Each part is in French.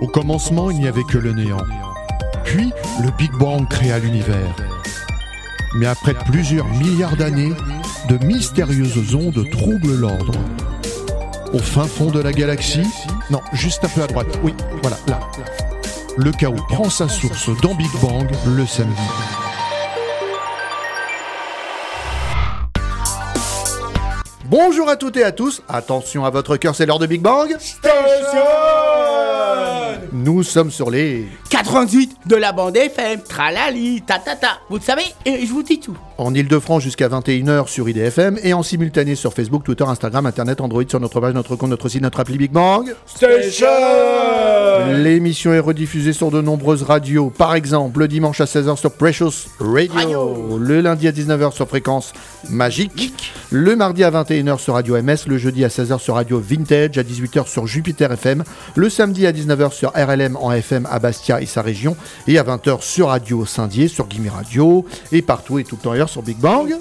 Au commencement, il n'y avait que le néant. Puis, le Big Bang créa l'univers. Mais après plusieurs milliards d'années, de mystérieuses ondes troublent l'ordre. Au fin fond de la galaxie, non, juste un peu à droite, oui, voilà, là. Le chaos prend sa source dans Big Bang le samedi. Bonjour à toutes et à tous, attention à votre cœur, c'est l'heure de Big Bang. Nous sommes sur les 88 de la bande FM, tralali, ta ta ta. Vous le savez, et je vous dis tout. En Ile-de-France jusqu'à 21h sur IDFM et en simultané sur Facebook, Twitter, Instagram, Internet, Android, sur notre page, notre compte, notre site, notre appli Big Bang. L'émission est rediffusée sur de nombreuses radios, par exemple le dimanche à 16h sur Precious Radio, Radio. le lundi à 19h sur Fréquence Magique, le mardi à 21h sur Radio MS, le jeudi à 16h sur Radio Vintage, à 18h sur Jupiter FM, le samedi à 19h sur RLM en FM à Bastia et sa région, et à 20h sur Radio Saint-Dié, sur Guillemets Radio, et partout et tout le temps ailleurs sur Big Bang.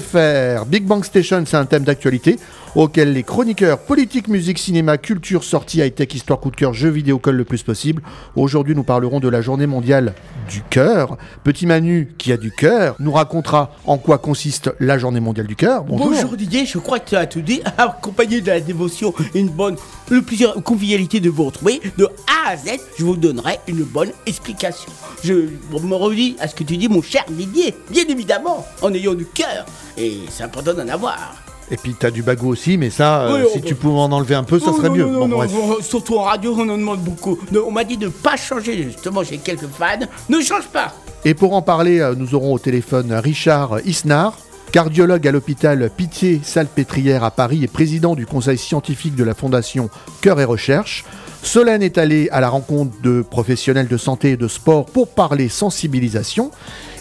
.fr. Big Bang Station, c'est un thème d'actualité auquel les chroniqueurs politique, musique, cinéma, culture, sortie, high-tech, histoire, coup de cœur, jeux vidéo collent le plus possible. Aujourd'hui, nous parlerons de la journée mondiale du cœur. Petit Manu, qui a du cœur, nous racontera en quoi consiste la journée mondiale du cœur. Bonjour. Didier, je crois que tu as tout dit, accompagné de la dévotion une bonne, le plaisir, convivialité de vous retrouver, de A à Z, je vous donnerai une bonne explication. Je me redis à ce que tu dis, mon cher Didier, bien évidemment, en ayant du cœur, et c'est important d'en avoir. Et puis, t'as du bagou aussi, mais ça, euh, Oui, si peut- tu pouvais en enlever un peu, ça Oh, serait non, mieux. non, Bon, non, surtout en radio, on en demande beaucoup. Ne- On m'a dit de pas changer, justement, j'ai quelques fans. Ne change pas Et pour en parler, euh, nous aurons au téléphone Richard Isnard, cardiologue à l'hôpital Pitié-Salpêtrière à Paris et président du conseil scientifique de la fondation Cœur et Recherche. Solène est allée à la rencontre de professionnels de santé et de sport pour parler sensibilisation.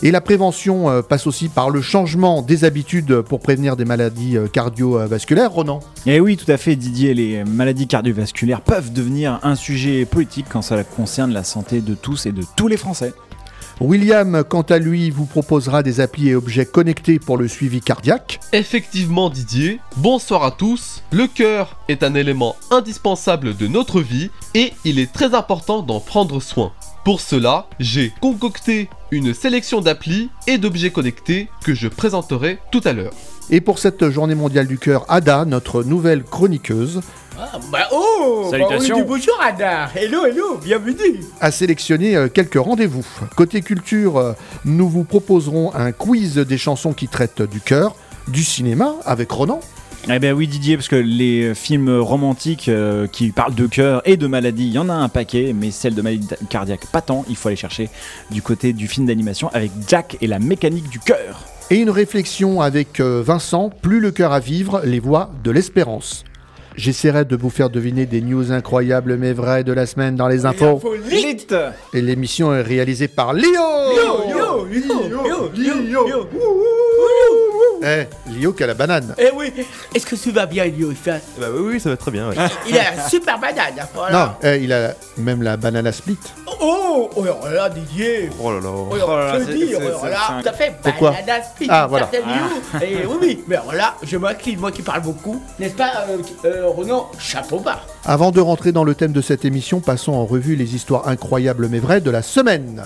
Et la prévention euh, passe aussi par le changement des habitudes pour prévenir des maladies euh, cardiovasculaires. Ronan Eh oui, tout à fait, Didier, les maladies cardiovasculaires peuvent devenir un sujet politique quand ça concerne la santé de tous et de tous les Français. William, quant à lui, vous proposera des applis et objets connectés pour le suivi cardiaque. Effectivement Didier, bonsoir à tous. Le cœur est un élément indispensable de notre vie et il est très important d'en prendre soin. Pour cela, j'ai concocté une sélection d'applis et d'objets connectés que je présenterai tout à l'heure. Et pour cette journée mondiale du cœur, Ada, notre nouvelle chroniqueuse, Ah, bah oh Salutations. bah, on dit Bonjour Ada Hello, hello, bienvenue a sélectionné euh, quelques rendez-vous. Côté culture, euh, nous vous proposerons un quiz des chansons qui traitent du cœur, du cinéma avec Ronan. Eh bien oui, Didier, parce que les films romantiques euh, qui parlent de cœur et de maladie, il y en a un paquet, mais celle de maladie cardiaque, pas tant. Il faut aller chercher du côté du film d'animation avec Jack et la mécanique du cœur. Et une réflexion avec euh, Vincent, plus le cœur à vivre, les voies de l'espérance. J'essaierai de vous faire deviner des news incroyables mais vraies de la semaine dans les infos. Vite Et l'émission est réalisée par Lio Yo, yo, yo, yo, yo, yo. Eh, Lio qui a la banane. Eh oui, est-ce que tu vas bien, Lio Bah oui, oui, ça va très bien. ouais. Il a un super banane, hein, Non, voilà. eh, il a même la banana split. Oh, oh alors là, Didier Oh là là. Oh, là là, c'est- là, à fait, Pourquoi banana split, Ah, voilà. certaine Lio. Et oui, oui, mais alors là, je m'incline, moi qui parle beaucoup, n'est-ce pas, euh, euh, Chapeau bas? Avant de rentrer dans le thème de cette émission, passons en revue les histoires incroyables mais vraies de la semaine.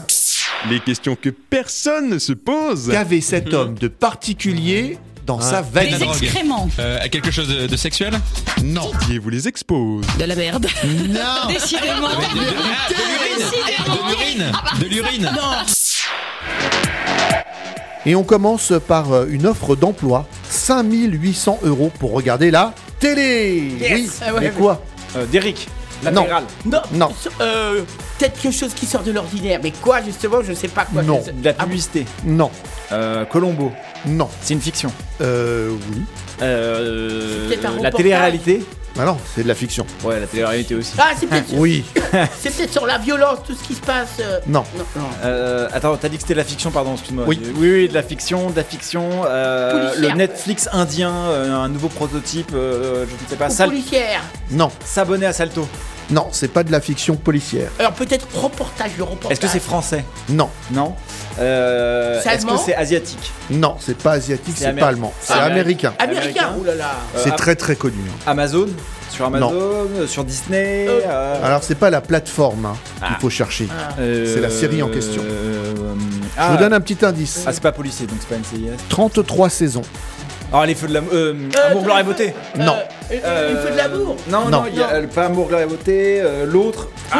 Les questions que personne ne se pose. Qu'avait cet homme de particulier dans sa Des veine excréments. Euh, à quelque chose de, de sexuel Non. Didier vous les expose. De la merde. Non. Décidément. De l'urine De l'urine Et on commence par euh, une offre d'emploi. 5800 euros pour regarder la télé. Yes. Oui, Ah ouais, mais ouais. quoi? Euh, Derrick, Non. Latéral. Non, Non. Euh, peut-être quelque chose qui sort de l'ordinaire, mais quoi, justement, je sais pas quoi. Non. Je sais- De la Ah, publicité. Non. Euh, Colombo, Non. c'est une fiction. Euh, oui. Euh, C'est peut-être un la reportage. télé-réalité Ah non, c'est de la fiction. Ouais, la télé-réalité aussi. Ah, c'est peut-être Oui. c'est peut-être sur la violence, tout ce qui se passe. euh, Non. Non, non. Euh, attends, t'as dit que c'était de la fiction, pardon, excuse-moi. Oui. Oui, oui, de la fiction, de la fiction. euh, Policière. le Netflix indien, euh, un nouveau prototype, euh, je ne sais pas, Ou Sal- policière. Non. s'abonner à Salto. Non, c'est pas de la fiction policière. Alors peut-être reportage, le reportage. Est-ce que c'est français? Non, Non. Euh, C'est Est-ce que allemand? c'est asiatique? Non, c'est pas asiatique, C'est pas allemand. C'est américain. Américain, Américain. oulala. Euh, C'est Am- très très connu. hein. Amazon? Sur Amazon euh, Sur Disney Euh, euh, Alors c'est pas la plateforme hein, qu'il Ah. faut chercher. euh, c'est la série en question. euh, Je ah, vous donne un petit indice. Ah, c'est pas policier, donc c'est pas NCIS. 33 saisons. Ah, les feux de l'amour. Euh, Euh, Amour, gloire et beauté. Non. Euh, euh, Il fait de l'amour. Non, Non. non, il y a euh, pas Amour, gloire et beauté. euh, L'autre. Ah,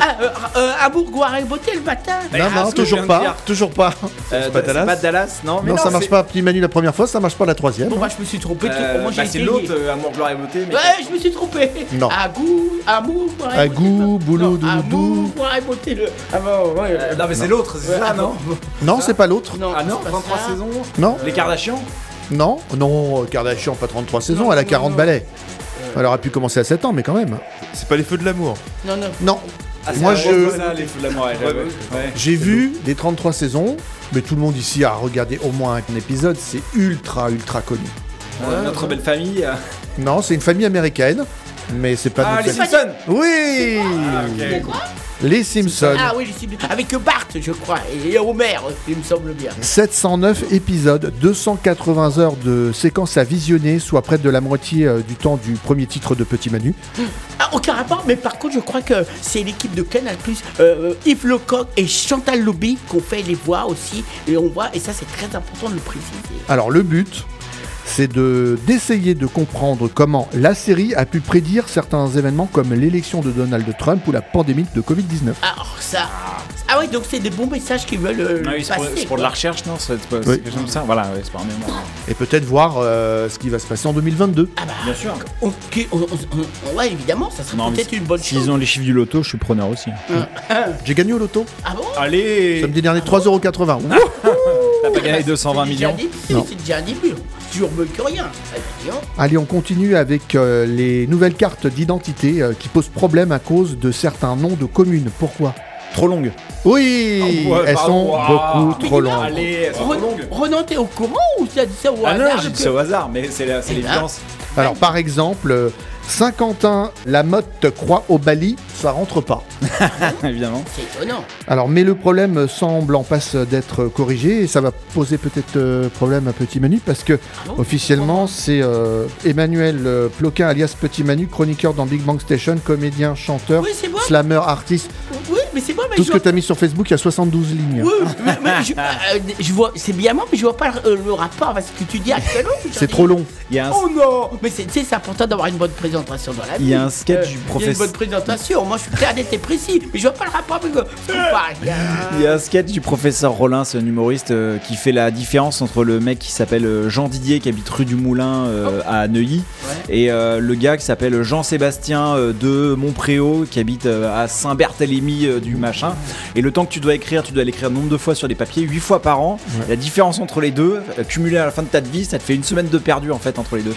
Ah, euh, euh, Amour, gloire et beauté le matin. Mais non, ah, non, ce que je toujours de pas. dire. Toujours pas. euh, pas c'est Dallas pas Dallas, non mais non, ça marche c'est- pas. Petit Manu la première fois, ça marche pas la troisième. Bon, bah, je me suis trompé. Euh, moi, j'ai bah, c'est l'autre, euh, Amour, gloire et beauté. Mais Ouais, je me suis trompé. Non. Agou, amour, gloire et À beauté. goût, boulot, Non, doudou. Amour, gloire et beauté. Le... Ah bon, ouais. Euh, non, mais c'est l'autre, c'est ça, ah non Non, c'est pas l'autre. Non, Ah non, c'est pas 33 ça. saisons Non, Les Kardashians non, non. Kardashian, pas 33 saisons, Non, elle a non, 40 non. balais. Elle aurait pu commencer à 7 ans, mais quand même. C'est pas les feux de l'amour. Non, non. Non, Ah, Moi, je- c'est ça, les feux de l'amour, ouais, Ouais, ouais, ouais. j'ai vu les 33 saisons, mais tout le monde ici a regardé au moins un épisode. C'est ultra, ultra connu. Euh, Notre belle famille. euh. Non, c'est une famille américaine, mais c'est pas Ah, notre les famille. Simpsons Oui ok. Les Simpsons. Ah oui, les Simpsons. avec Bart, je crois, et Homer, il me semble bien. 709 épisodes, 280 heures de séquences à visionner, soit près de la moitié euh, du temps du premier titre de Petit Manu. Ah, aucun rapport, mais par contre, je crois que c'est l'équipe de Canal+, euh, Yves Lecoq et Chantal Lobby qu'on fait les voix aussi, et on voit, et ça c'est très important de le préciser. Alors le but, c'est de d'essayer de comprendre comment la série a pu prédire certains événements comme l'élection de Donald Trump ou la pandémie de Covid-19. Alors ça... Ah oui, donc c'est des bons messages qu'ils veulent euh, Ah oui, c'est pour, passer. c'est pour de la recherche, non C'est pas- Oui. c'est quelque chose comme ça Voilà, c'est pas un mémoire. Et peut-être voir euh, ce qui va se passer en 2022. Ah bah, Bien sûr. ok, on- on- on- ouais, évidemment, ça serait peut-être une bonne chose. S'ils ont les chiffres du loto, je suis preneur aussi. J'ai gagné au loto Ah bon? Allez samedi dernier 3,80€. Wouh T'as pas gagné 220 C'est déjà millions. C'est déjà un début. Toujours mieux que rien. Ah, dis donc. Allez, on continue avec euh, les nouvelles cartes d'identité euh, qui posent problème à cause de certains noms de communes. Pourquoi? Trop longue. Oui, Ah ouais, elles pardon. sont Ouah. beaucoup trop longues. Allez, elles sont trop Ren- longues. Renan, t'es au courant ou tu as dit ça au Ah non, hasard j'ai dit ça au hasard, mais c'est la- c'est Eh ben. l'évidence. Alors, par exemple, euh, Saint-Quentin, la motte croix au Bali, ça rentre pas. Évidemment. C'est étonnant. Alors, mais le problème semble en passe d'être corrigé et ça va poser peut-être euh, problème à Petit Manu parce que bon? officiellement c'est euh, Emmanuel euh, Ploquin alias Petit Manu, chroniqueur dans Big Bang Station, comédien, chanteur, Oui, c'est bon. slammer, artiste. Mais c'est bon, mais Tout je ce que vois... tu as mis sur Facebook, il y a 72 lignes. Oui, mais, mais je, euh, je vois, c'est bien moi, mais je vois pas le, le rapport avec ce que tu dis actuellement. C'est trop long. Il y a un, Oh non Mais c'est tu sais, c'est important d'avoir une bonne présentation dans la vie. Il y a un sketch du Il y a une professeur- bonne présentation. Moi, je suis clair, net et précis. Mais je vois pas le rapport avec. euh, il y a un sketch du professeur Rollin, c'est un humoriste euh, qui fait la différence entre le mec qui s'appelle euh, Jean Didier qui habite rue du Moulin euh, à Neuilly Ouais. et euh, le gars qui s'appelle Jean-Sébastien euh, de Montpréau qui habite euh, à Saint-Barthélemy euh, du machin. Et le temps que tu dois écrire, tu dois l'écrire nombre de fois sur des papiers, 8 fois par an. La différence entre les deux, euh, cumulée à la fin de ta vie, ça te fait une semaine de perdu en fait entre les deux.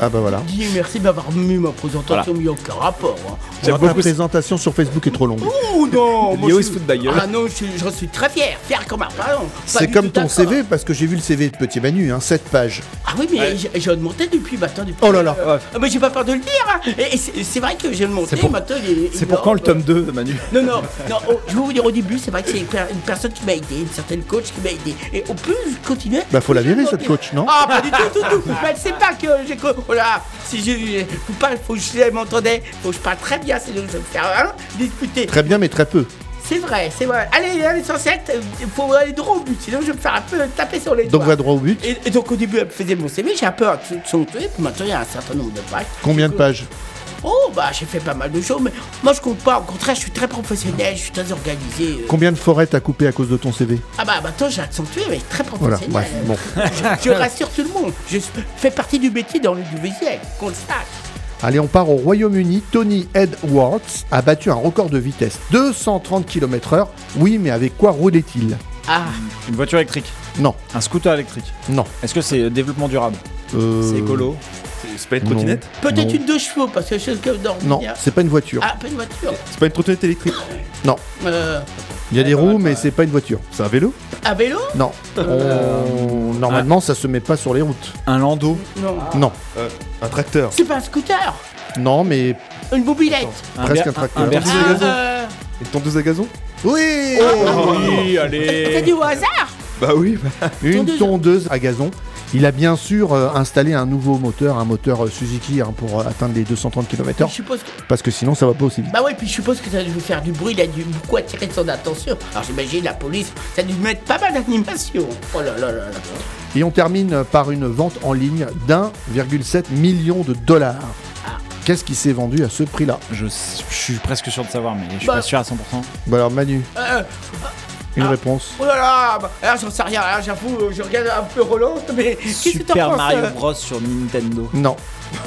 Ah bah voilà. Dis merci d'avoir mis ma présentation, mais il n'y a aucun rapport. hein. J'aime beaucoup présentation sur Facebook est trop longue. Oh non Léo, il se fout de ma gueule. Ah non, je, j'en suis très fier. Fier comme un pardon. C'est comme ton CV parce que j'ai vu le CV de Petit Manu, hein, 7 pages. Ah oui, mais j'ai- j'ai augmenté depuis maintenant. Depuis, Oh là là. euh, ah, mais j'ai pas peur de le dire. hein. Et, et c'est vrai que j'ai augmenté. C'est pour- maintenant, il pour quand le tome 2 de Manu? Non, non, non. oh, je vais vous dire au début, c'est vrai que c'est une, per- une personne qui m'a aidé, une certaine coach qui m'a aidé. Et on peut continuer? Bah faut la plus virer je cette coach, non? Ah, pas du tout, tout, tout. Mais elle sait pas que j'ai. co- Voilà. Si je. Faut pas, faut que je m'entendais. Faut que je parle très bien, sinon je vais me faire hein, disputer. Très bien, mais très peu. C'est vrai, c'est vrai. Allez, allez, sans secte, il faut aller droit au but, sinon je vais me faire un peu taper sur les Donc doigts. va droit au but. Et, et donc au début, elle me faisait mon CV, j'ai un peu accentué, puis maintenant il y a un certain nombre de pages. Combien de pages? Oh, bah j'ai fait pas mal de choses, mais moi je compte pas. Au contraire, je suis très professionnel, je suis très organisé. euh. Combien de forêts t'as coupé à cause de ton CV Ah bah maintenant j'ai accentué, mais très Voilà, professionnel. bref, bon. Je, je rassure tout le monde. Je fais partie du métier dans le du visuel, qu'on le sache. Allez, on part au Royaume-Uni. Tony Edwards a battu un record de vitesse. 230 km/h. Oui, mais avec quoi roulait-il? Ah, Une voiture électrique? Non, Un scooter électrique? non. Est-ce que c'est développement durable? Euh, C'est écolo? C'est- pas une trottinette Peut-être Non. une deux chevaux, parce que je sais que dans Non, c'est pas une voiture. Ah, pas une voiture. C'est pas une trottinette électrique Euh, Il y a des roues, bah, mais c'est pas une voiture. C'est un vélo à vélo? Non. On- Normalement, ça se met pas sur les routes. Un landau? Non. Non. Un tracteur C'est pas un scooter? Non, mais Une mobilette. Un Presque un tracteur. Un berceau. Ah, gazon. euh, Une tondeuse à gazon oui Oui, T'as allez. dit au hasard Bah oui, bah, Une Tondeuse. tondeuse à gazon. Il a bien sûr euh, installé un nouveau moteur, un moteur euh, Suzuki hein, pour euh, atteindre les 230 km/h, Je suppose que... parce que sinon ça va pas aussi vite. Bah ouais, puis je suppose que ça a dû faire du bruit, il a dû beaucoup attirer son attention. Alors j'imagine la police, ça a dû mettre pas mal d'animation. Oh là là là là. Et on termine par une vente en ligne d'1,7 million de dollars. Qu'est-ce qui s'est vendu à ce prix-là? Je, je suis presque sûr de savoir, mais je suis Bah. pas sûr à 100%. Bah alors Manu, Euh, une Ah. réponse. oh là là, bah, alors j'en sais rien, alors j'avoue, euh, je regarde un peu Roland, mais qu'est-ce que Super Mario euh Bros sur Nintendo. Non.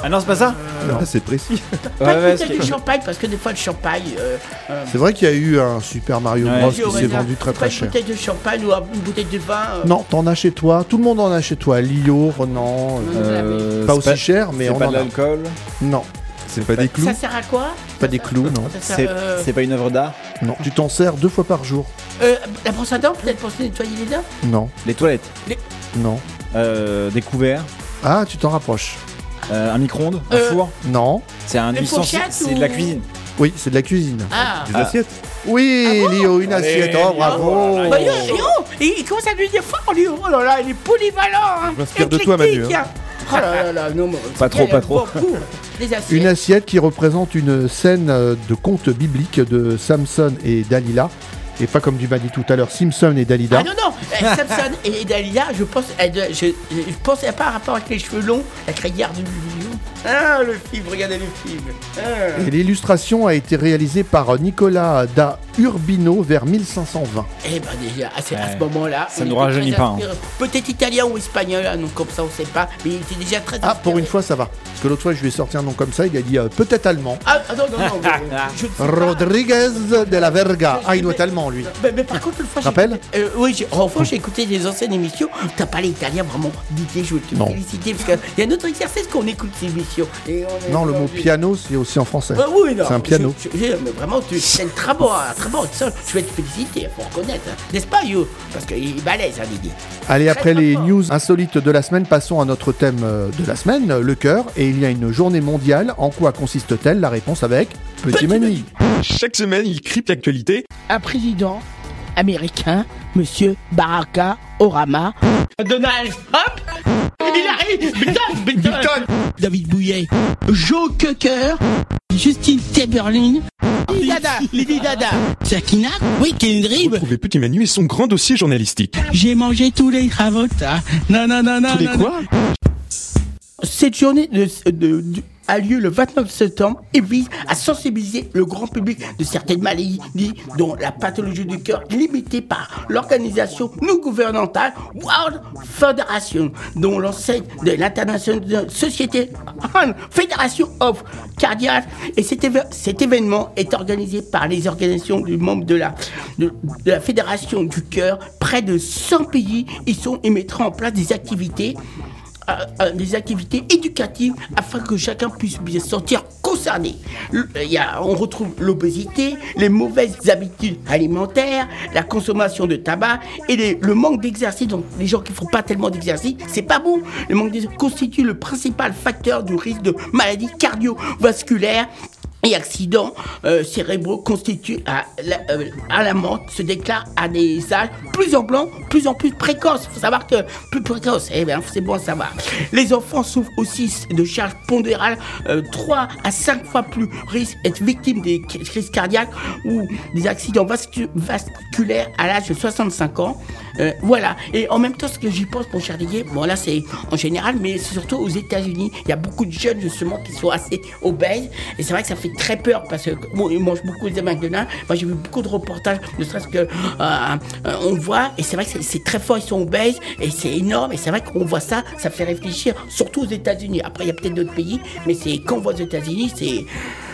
Ah non, c'est pas ça Non. Ah, c'est précis. Pas Ouais, bouteille de champagne, parce que des fois le champagne... Euh, euh, C'est vrai qu'il y a eu un Super Mario Ouais. Bros qui s'est vendu très pas très une cher. bouteille de champagne ou une bouteille de vin euh, Non, t'en as chez toi. Tout le monde en a chez toi. Lio, Renan. euh, Euh, pas aussi cher, mais on pas en de l'alcool Non, C'est pas des clous Ça sert à quoi pas des clous, non. Ça sert, C'est euh, c'est pas une œuvre d'art Non, tu t'en sers deux fois par jour. euh, La brosse à dents, peut-être pour se nettoyer les dents Non, Les toilettes non. euh, Des couverts Ah, tu t'en rapproches. euh, Un micro-ondes Un Euh, four Non. C'est un Des ustensile C'est de la ou- cuisine Oui, c'est de la cuisine. Ah Des Ah. assiettes Oui, Lio, une assiette. Oh, bravo. Bah, yo, yo, il il commence à lui dire fort, lui. Oh là là, il est polyvalent. Hein. Je m'inspire de toi, Manu, Éclectique, hein. Oh là là là, non, mais- Pas trop, pas trop. beaucoup. Une assiette qui représente une scène euh, de conte biblique de Samson et Dalila. Et pas comme du m'a dit tout à l'heure, Simpson et Dalida. Ah non, non, eh, Samson et Dalila, je pense, doit- je, je, pense à pas rapport avec les cheveux longs, la crinière du. Ah, le film, regardez le film. Ah. Et l'illustration a été réalisée par Nicolas da Urbino vers 1520. Eh ben déjà, à ce, à ce moment-là, Ça on nous rajeunit pas, hein. Peut-être italien ou espagnol, hein, donc comme ça on sait pas, mais il était déjà très Ah, pour une fois, ça va. Parce que l'autre fois, je lui ai sorti un nom comme ça, il a dit euh, peut-être allemand. Ah, ah, non, non, non, je ne pas. Rodriguez de la Verga. Je- Ah, il doit être allemand, lui. Mais, mais par contre, une fois, écouté- euh, Oui, enfin, j'ai écouté des anciennes émissions. T'as parlé italien vraiment. Didier, je veux te Non. féliciter parce qu'il y a un autre exercice qu'on écoute ces émissions. Et on est Non, le mot piano, c'est aussi en français. Ah oui, non. C'est un piano. Je- je- mais vraiment, tu es un très bon, un très bon accent. Je vais te féliciter, il faut reconnaître. hein. N'est-ce pas, You Parce qu'il est balèze, hein, Didier. Allez, après très les fort. news insolites de la semaine, passons à notre thème euh, de la semaine, le cœur. Et il y a une journée mondiale. En quoi consiste-t-elle? La réponse avec Petit Petit Mani. Chaque semaine, il crypte l'actualité. Un président américain, Monsieur Baraka Orama. Donald Trump? Il arrive. Biden, Biden. David Bouillet. Joe Cocker. Justine Timberlake. Lady Dada Lady Dada Sakina Oui, Kendrick Retrouvez Petit Manu et son grand dossier journalistique. J'ai mangé tous les cravotas. Non, non, non, non. Tous les non, quoi? Cette journée de- de- de- a lieu le 29 septembre et vise à sensibiliser le grand public de certaines maladies, dont la pathologie du cœur limitée par l'organisation non gouvernementale World Federation, dont l'enseigne de l'International Société Federation of Cardiac. Et cet, événement est organisé par les organisations du membre de la, de, la Fédération du cœur. Près de 100 pays y sont et mettront en place des activités des activités éducatives afin que chacun puisse bien se sentir concerné. Il y a- on retrouve l'obésité, les mauvaises habitudes alimentaires, la consommation de tabac et le manque d'exercice. Donc les gens qui font pas tellement d'exercice, c'est pas bon. Le manque d'exercice constitue le principal facteur du risque de maladies cardiovasculaires et accidents euh, cérébraux constituent à, la- euh, mort se déclarent à des âges plus en blanc, plus en plus précoces. Faut savoir que plus précoce, eh bien, c'est bon à savoir. Les enfants souffrent aussi de charges pondérales euh, 3 à 5 fois plus risques d'être victimes des crises cardiaques ou des accidents vascu- vasculaires à l'âge de 65 ans. Euh, voilà. Et en même temps, ce que j'y pense, mon cher Didier, bon là c'est en général, mais surtout aux États-Unis. Il y a beaucoup de jeunes justement qui sont assez obèses. Et c'est vrai que ça fait très peur parce que bon, ils mangent beaucoup de McDonald's. Moi j'ai vu beaucoup de reportages, ne serait-ce que euh, euh, on voit. Et c'est vrai que c'est- très fort, ils sont obèses et c'est énorme. Et c'est vrai qu'on voit ça, ça fait réfléchir, surtout aux États-Unis. Après, il y a peut-être d'autres pays, mais c'est quand on voit aux États-Unis, c'est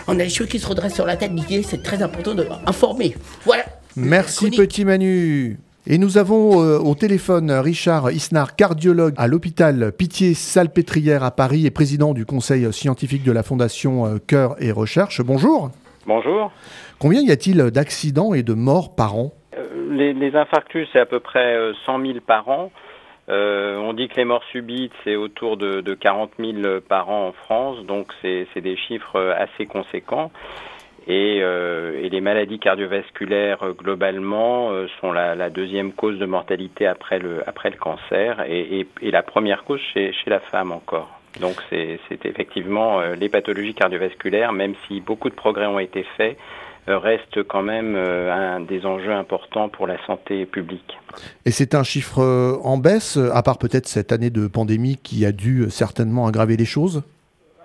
on a les cheveux qui se redressent sur la tête. Didier, c'est très important de informer. Voilà. Merci. Petit Manu. Et nous avons euh, au téléphone Richard Isnard, cardiologue à l'hôpital Pitié-Salpêtrière à Paris et président du conseil scientifique de la Fondation euh, Cœur et Recherche. Bonjour. Bonjour. Combien y a-t-il d'accidents et de morts par an? Euh, Les, les infarctus, c'est à peu près euh, 100 000 par an. On dit que les morts subites, c'est autour de, de 40 000 par an en France, donc c'est des chiffres assez conséquents. Et, euh, et les maladies cardiovasculaires, euh, globalement, euh, sont la, deuxième cause de mortalité après le, après le cancer et, la première cause chez, chez la femme encore. Donc c'est effectivement les pathologies cardiovasculaires, même si beaucoup de progrès ont été faits, euh, reste quand même un des enjeux importants pour la santé publique. Et c'est un chiffre en baisse, à part peut-être cette année de pandémie qui a dû certainement aggraver les choses?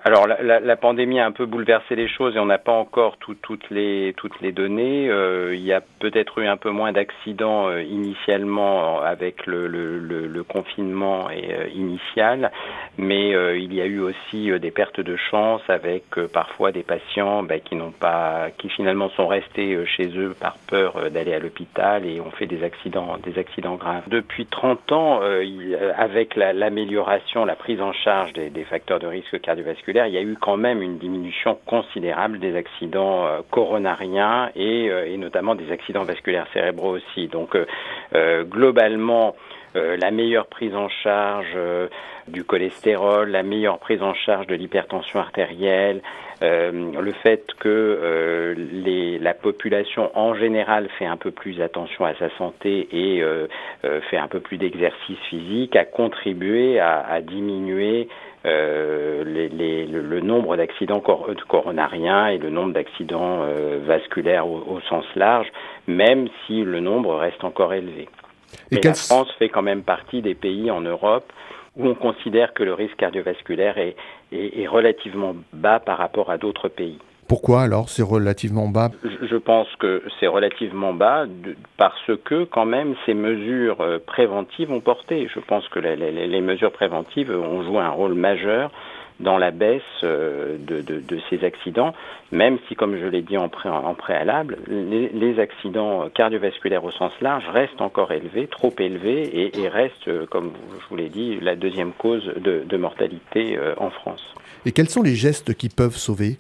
Alors la, pandémie a un peu bouleversé les choses et on n'a pas encore tout- toutes les données. Euh, il y a peut-être eu un peu moins d'accidents euh, initialement avec le, confinement euh, initial, mais euh, il y a eu aussi euh, des pertes de chance avec euh, parfois des patients bah, qui finalement sont restés euh, chez eux par peur euh, d'aller à l'hôpital et ont fait des accidents des accidents graves. Depuis 30 ans, euh, euh, avec la- l'amélioration, la prise en charge des, des facteurs de risque cardiovasculaire, il y a eu quand même une diminution considérable des accidents euh, coronariens et, euh, et notamment des accidents vasculaires cérébraux aussi. Donc euh, globalement, la meilleure prise en charge du cholestérol, la meilleure prise en charge de l'hypertension artérielle, le fait que la population en général fait un peu plus attention à sa santé et fait un peu plus d'exercice physique a contribué à diminuer euh, les- les- le, le nombre d'accidents cor- coronariens et le nombre d'accidents euh, vasculaires au, au sens large, même si le nombre reste encore élevé. Et Mais la France fait quand même partie des pays en Europe où on considère que le risque cardiovasculaire est, est- est relativement bas par rapport à d'autres pays. Pourquoi alors c'est relativement bas? Je pense que c'est relativement bas parce que quand même ces mesures euh, préventives ont porté. Je pense que les, mesures préventives ont joué un rôle majeur dans la baisse euh, de, de- de ces accidents, même si, comme je l'ai dit en, pré- en préalable, les, les accidents cardiovasculaires au sens large restent encore élevés, trop élevés, et, et restent, euh, comme je vous l'ai dit, la deuxième cause de, de mortalité en France. Et quels sont les gestes qui peuvent sauver?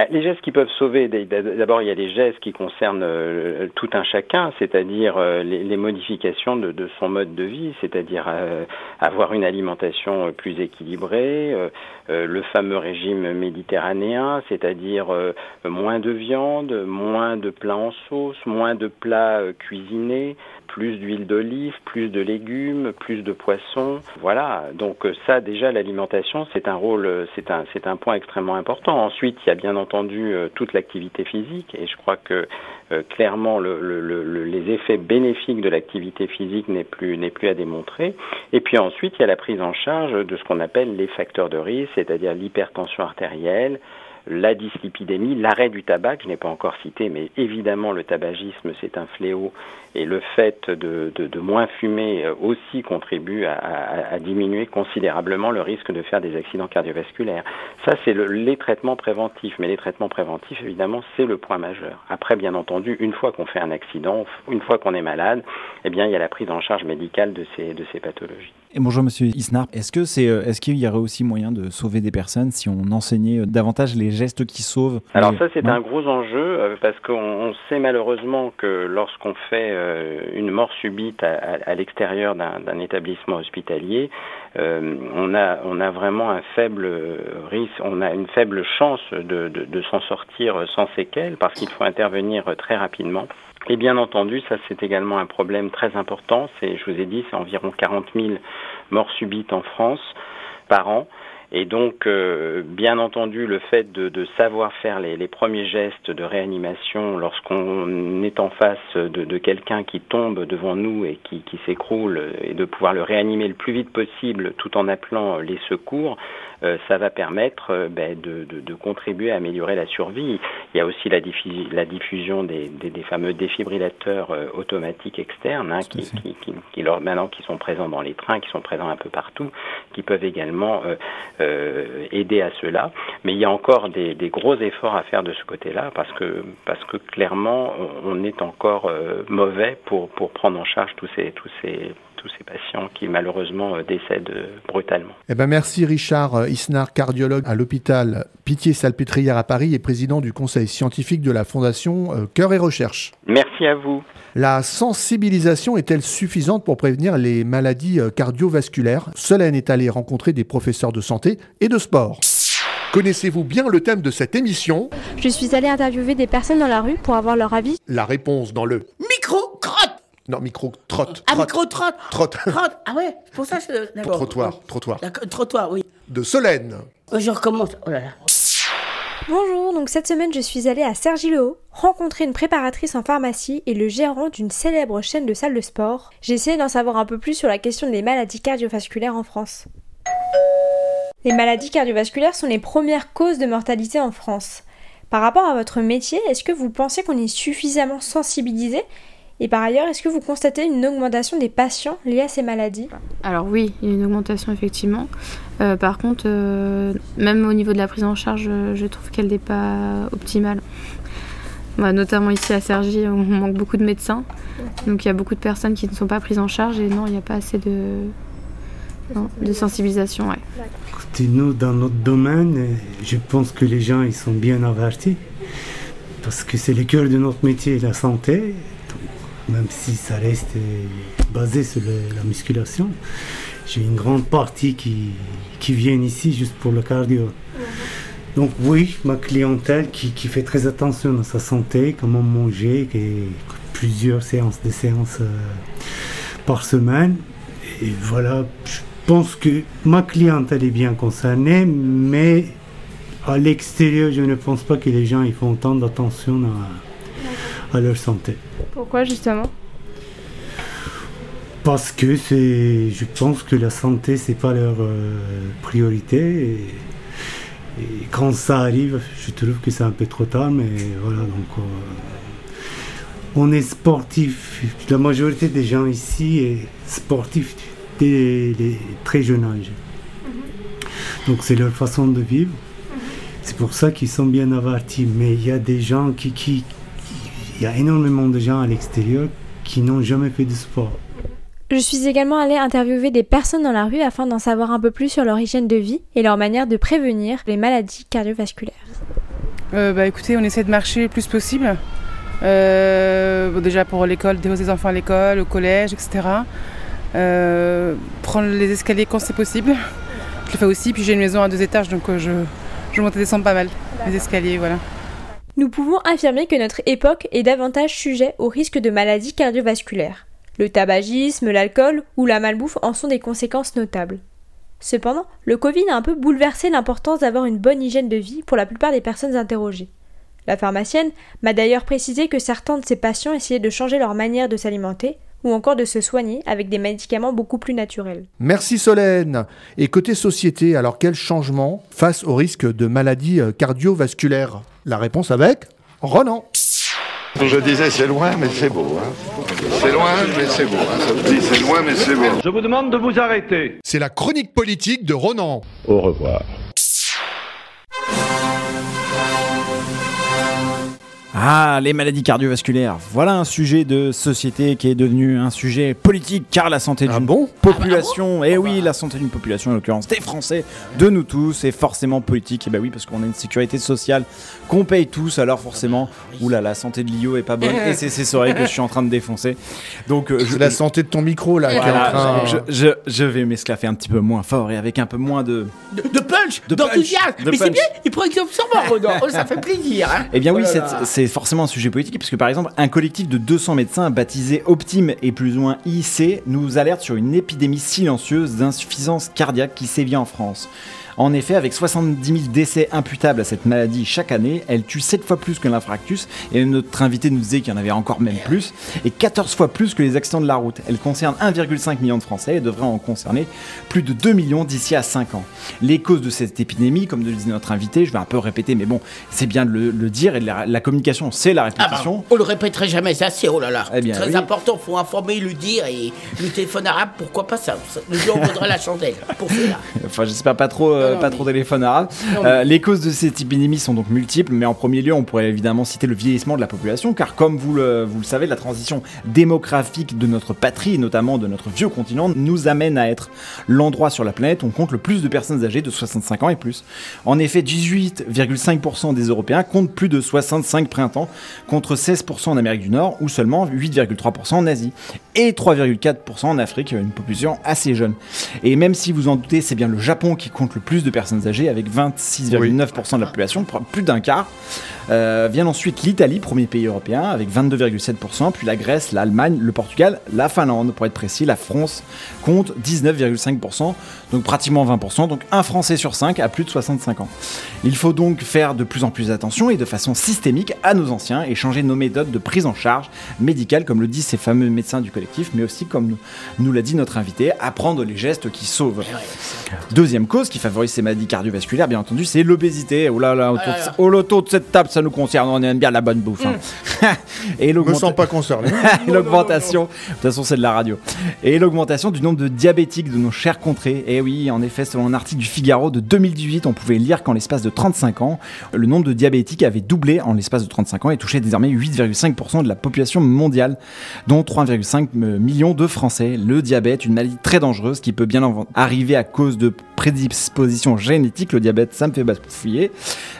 Bah, les gestes qui peuvent sauver, d'abord il y a les gestes qui concernent euh, tout un chacun, c'est-à-dire euh, les, modifications de, son mode de vie, c'est-à-dire euh, avoir une alimentation plus équilibrée, le fameux régime méditerranéen, c'est-à-dire moins de viande, moins de plats en sauce, moins de plats cuisinés, plus d'huile d'olive, plus de légumes, plus de poissons. Voilà. Donc euh, ça déjà l'alimentation c'est un rôle, euh, c'est un point extrêmement important. Ensuite il y a bien entendu euh, toute l'activité physique et je crois que clairement le, le- le- le- les effets bénéfiques de l'activité physique n'est plus n'est plus à démontrer. Et puis ensuite il y a la prise en charge de ce qu'on appelle les facteurs de risque, c'est-à-dire l'hypertension artérielle, la dyslipidémie, l'arrêt du tabac, je n'ai pas encore cité, mais évidemment le tabagisme c'est un fléau et le fait de, de- de moins fumer aussi contribue à, à- à diminuer considérablement le risque de faire des accidents cardiovasculaires. Ça c'est le- les traitements préventifs, mais les traitements préventifs évidemment c'est le point majeur. Après bien entendu, une fois qu'on fait un accident, une fois qu'on est malade, eh bien il y a la prise en charge médicale de ces, de ces pathologies. Et bonjour Monsieur Isnar, est-ce que c'est, euh, est-ce qu'il y aurait aussi moyen de sauver des personnes si on enseignait euh, davantage les gestes qui sauvent Alors les- ça c'est Ouais. un gros enjeu euh, parce qu'on on sait malheureusement que lorsqu'on fait une mort subite à, l'extérieur d'un établissement hospitalier, euh, on a vraiment un faible risque, on a une faible chance de, s'en sortir sans séquelles parce qu'il faut intervenir très rapidement. Et bien entendu, ça c'est également un problème très important. Je vous ai dit, c'est environ 40 000 morts subites en France par an. Et donc, euh, bien entendu, le fait de, de savoir faire les, les premiers gestes de réanimation lorsqu'on est en face de, de quelqu'un qui tombe devant nous et qui, qui s'écroule, et de pouvoir le réanimer le plus vite possible tout en appelant les secours, euh, ça va permettre euh, ben, de, de- de contribuer à améliorer la survie. Il y a aussi la, diffusi- la diffusion des, des- des fameux défibrillateurs euh, automatiques externes hein, qui, qui, qui, qui maintenant qui sont présents dans les trains, qui sont présents un peu partout, qui peuvent également euh, aider à cela. Mais il y a encore des, gros efforts à faire de ce côté-là parce que parce que clairement on, on est encore euh, mauvais pour pour prendre en charge tous ces tous ces tous ces patients qui malheureusement euh, décèdent euh, brutalement. Eh ben merci Richard Isnard, cardiologue à l'hôpital Pitié-Salpêtrière à Paris et président du conseil scientifique de la fondation euh, Cœur et Recherche. Merci à vous. La sensibilisation est-elle suffisante pour prévenir les maladies cardiovasculaires? Solène est allée rencontrer des professeurs de santé et de sport. Connaissez-vous bien le thème de cette émission? Je suis allée interviewer des personnes dans la rue pour avoir leur avis. La réponse dans le... Micro Non, micro, trotte. Ah, trotte, micro trotte trotte. Trotte Ah ouais, c'est pour ça que je... D'accord. Trottoir, trottoir. D'accord, trottoir, oui. De Solène. Euh, Je recommence. Oh là là. Bonjour, donc cette semaine je suis allée à Cergy-le-Haut rencontrer une préparatrice en pharmacie et le gérant d'une célèbre chaîne de salles de sport. J'ai essayé d'en savoir un peu plus sur la question des maladies cardiovasculaires en France. Les maladies cardiovasculaires sont les premières causes de mortalité en France. Par rapport à votre métier, est-ce que vous pensez qu'on est suffisamment sensibilisé Et par ailleurs, est-ce que vous constatez une augmentation des patients liés à ces maladies? Alors oui, il y a une augmentation effectivement. Euh, par contre, euh, même au niveau de la prise en charge, euh, je trouve qu'elle n'est pas optimale. Bah, notamment ici à Cergy, on manque beaucoup de médecins. Donc il y a beaucoup de personnes qui ne sont pas prises en charge et non, il n'y a pas assez de, non, de sensibilisation. Ouais. Écoutez, nous, dans notre domaine, je pense que les gens ils sont bien avertis parce que c'est le cœur de notre métier, la santé. Même si ça reste euh, basé sur le- la musculation, j'ai une grande partie qui, qui viennent ici juste pour le cardio. Donc oui, ma clientèle qui, qui fait très attention à sa santé, comment manger, qui plusieurs séances, des séances euh, par semaine. Et voilà, je pense que ma clientèle est bien concernée, mais à l'extérieur, je ne pense pas que les gens ils font autant d'attention à, à leur santé. Pourquoi justement? Parce que c'est, je pense que la santé, c'est pas leur euh, priorité. Et, et quand ça arrive, je trouve que c'est un peu trop tard, mais voilà, donc euh, on est sportif. La majorité des gens ici est sportif dès les très jeune âge. Donc c'est leur façon de vivre. C'est pour ça qu'ils sont bien avertis. Mais il y a des gens qui, qui, il y a énormément de gens à l'extérieur qui n'ont jamais fait de sport. Je suis également allée interviewer des personnes dans la rue afin d'en savoir un peu plus sur leur hygiène de vie et leur manière de prévenir les maladies cardiovasculaires. Euh, bah écoutez, on essaie de marcher le plus possible. Euh, bon, déjà pour l'école, déposer les enfants à l'école, au collège, etc. Euh, prendre les escaliers quand c'est possible. Je le fais aussi, puis j'ai une maison à deux étages, donc euh, je, je monte et descends pas mal, les escaliers, voilà. Nous pouvons affirmer que notre époque est davantage sujet au risque de maladies cardiovasculaires. Le tabagisme, l'alcool ou la malbouffe en sont des conséquences notables. Cependant, le Covid a un peu bouleversé l'importance d'avoir une bonne hygiène de vie pour la plupart des personnes interrogées. La pharmacienne m'a d'ailleurs précisé que certains de ses patients essayaient de changer leur manière de s'alimenter ou encore de se soigner avec des médicaments beaucoup plus naturels. Merci Solène. Et côté société, alors quel changement face au risque de maladies euh, cardiovasculaires? La réponse avec Ronan. Je disais c'est loin mais c'est beau. Hein. C'est loin mais c'est beau. Hein. Ça se dit c'est loin mais c'est beau. Je vous demande de vous arrêter. C'est la chronique politique de Ronan. Au revoir. Ah, les maladies cardiovasculaires. Voilà un sujet de société qui est devenu un sujet politique car la santé d'une population, et oui, la santé d'une population en l'occurrence des Français, de nous tous, est forcément politique. Et bah oui, parce qu'on a une sécurité sociale qu'on paye tous, alors forcément, oula, la santé de Lio est pas bonne et c'est ces soirées que je suis en train de défoncer. Donc, euh, je, la santé de ton micro là. qui est Voilà, en train- je, je, je vais m'esclaffer un petit peu moins fort et avec un peu moins de. De, de punch, De d'enthousiasme. Mais c'est bien, il prend exemple sur moi, Renan. Oh, ça fait plaisir. Hein. Eh bien oui, Oh là. C'est forcément un sujet politique, puisque par exemple, un collectif de 200 médecins baptisé Optime et plus ou moins IC nous alerte sur une épidémie silencieuse d'insuffisance cardiaque qui sévit en France. En effet, avec 70 000 décès imputables à cette maladie chaque année, elle tue 7 fois plus que l'infarctus, et notre invité nous disait qu'il y en avait encore même plus, et 14 fois plus que les accidents de la route. Elle concerne 1,5 million de Français et devrait en concerner plus de 2 millions d'ici à 5 ans. Les causes de cette épidémie, comme le disait notre invité, je vais un peu répéter, mais bon, c'est bien de le, le dire, et de la, la communication, c'est la Ah répétition. on le répéterait jamais, c'est assez, oh là là. Eh bien, Très oui. important, faut informer, le dire et le téléphone arabe, pourquoi pas ça? ça- Le jour on la chandelle pour cela. Enfin, j'espère pas trop euh, Non, pas mais- trop téléphone arabe. Non, Euh, les causes de cette épidémie sont donc multiples, mais en premier lieu, on pourrait évidemment citer le vieillissement de la population, car comme vous le, vous le savez, la transition démographique de notre patrie, et notamment de notre vieux continent, nous amène à être l'endroit sur la planète où on compte le plus de personnes âgées de 65 ans et plus. En effet, 18,5% des Européens comptent plus de 65 printemps, contre 16% en Amérique du Nord, ou seulement 8,3% en Asie, et 3,4% en Afrique, une population assez jeune. Et même si vous en doutez, c'est bien le Japon qui compte le plus de personnes âgées, avec 26,9% de la population, plus d'un quart. Euh, vient ensuite l'Italie, premier pays européen, avec 22,7%, puis la Grèce, l'Allemagne, le Portugal, la Finlande, pour être précis, la France compte 19,5%, donc pratiquement 20%, donc un Français sur 5 a plus de 65 ans. Il faut donc faire de plus en plus attention et de façon systémique à nos anciens et changer nos méthodes de prise en charge médicale, comme le disent ces fameux médecins du collectif, mais aussi, comme nous, nous l'a dit notre invité, apprendre les gestes qui sauvent. Deuxième cause qui favorise ces maladies cardiovasculaires, bien entendu, c'est l'obésité. Oh là là, autour, Ah là là. de- autour de cette table, ça nous concerne, on aime bien la bonne bouffe. hein. et Je me sens pas concerné. et l'augmentation, de toute façon c'est de la radio, et l'augmentation du nombre de diabétiques de nos chères contrées. Et oui, en effet, selon un article du Figaro de 2018, on pouvait lire qu'en l'espace de 35 ans, le nombre de diabétiques avait doublé en l'espace de 35 ans et touchait désormais 8,5% de la population mondiale, dont 3,5 millions de Français. Le diabète, une maladie très dangereuse qui peut bien en- arriver à cause de génétiques, le diabète ça me fait bafouiller,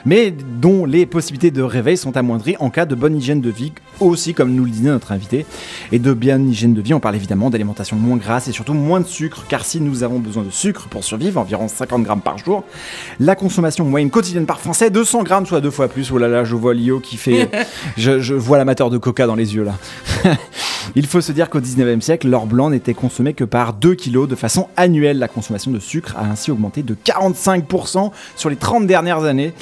mais dont les possibilités de réveil sont amoindries en cas de bonne hygiène de vie, aussi comme nous le disait notre invité. Et de bien hygiène de vie, on parle évidemment d'alimentation moins grasse et surtout moins de sucre, car si nous avons besoin de sucre pour survivre, environ 50 grammes par jour, la consommation moyenne quotidienne par Français, 200 grammes, soit deux fois plus. Oh là là, je vois Lio qui fait... je, je vois l'amateur de coca dans les yeux là. Il faut se dire qu'au 19e siècle, l'or blanc n'était consommé que par 2 kilos de façon annuelle. La consommation de sucre a ainsi augmenté de 45% sur les 30 dernières années.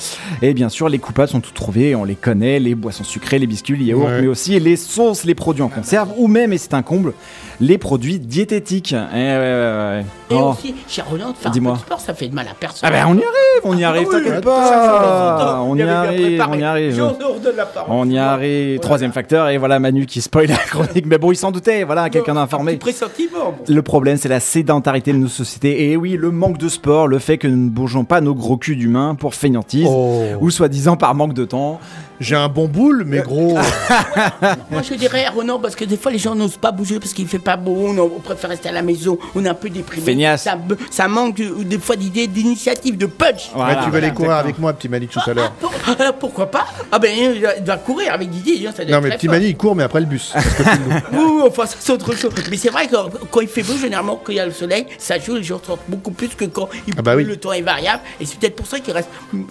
Et bien sûr, les coupables sont tous trouvés, on les connaît, les boissons sucrées, les biscuits, les yaourts, Ouais. mais aussi les sauces, les produits en conserve, ou même, et c'est un comble, les produits diététiques. Eh ouais, ouais, ouais. Et Oh. aussi, cher Roland, faire un Dis-moi. peu de sport, ça fait de mal à personne. Ah ben on y arrive, on y arrive, Ah oui, t'inquiète ça, ça, pas, ça, on y arrive, on y arrive. On y arrive. Troisième facteur, et voilà Manu qui spoil la chronique. Mais bon, il s'en doutait, voilà, quelqu'un d'informé. Pressentiment. bon. Le problème, c'est la sédentarité de nos sociétés. Et oui, le manque de sport, le fait que nous ne bougeons pas nos gros culs d'humains pour feignantise, Oh. ou soi-disant par manque de temps. J'ai un bon boule, mais gros. Moi, je dirais Ronan, parce que des fois, les gens n'osent pas bouger parce qu'il fait pas beau, on, on préfère rester à la maison, on est un peu déprimé. Feignasse. Ça, manque de- des fois d'idées, d'initiatives, de punch. Voilà. Ouais, tu vas aller courir avec moi, petit Mani, tout à l'heure. Pour- euh, pourquoi pas? Ah ben, il doit- courir avec Didier, hein, ça doit Non, être mais petit fort. Mani, il court, mais après le bus. Oui, oui, enfin, ça c'est autre chose. Mais c'est vrai que quand il fait beau, généralement, quand il y a le soleil, ça joue, les gens sortent beaucoup plus que quand il Ah bah oui. le temps est variable. Et c'est peut-être pour ça qu'ils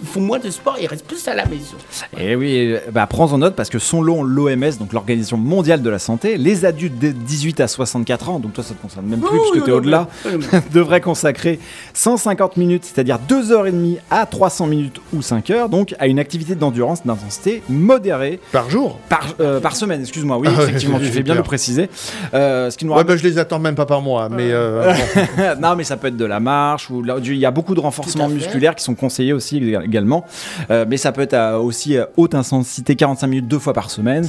font moins de sport, ils restent plus à la maison. Et oui, euh, bah, prends en note parce que selon l'OMS, donc l'Organisation mondiale de la santé, les adultes de 18 à 64 ans, donc toi ça te concerne même plus Oh, puisque tu es au-delà, devraient consacrer 150 minutes, c'est-à-dire 2h30 à 300 minutes ou 5 heures, donc à une activité d'endurance d'intensité modérée. Par jour par, euh, par semaine, excuse-moi, oui, Ah effectivement, tu fais bien de préciser. Euh, ce qui nous Ouais, ramène- bah je les attends même pas par mois, mais euh, non, mais ça peut être de la marche ou il y a beaucoup de renforcements musculaires qui sont conseillés aussi ég- également. Euh, mais ça peut être à aussi haute intensité, 45 minutes deux fois par semaine.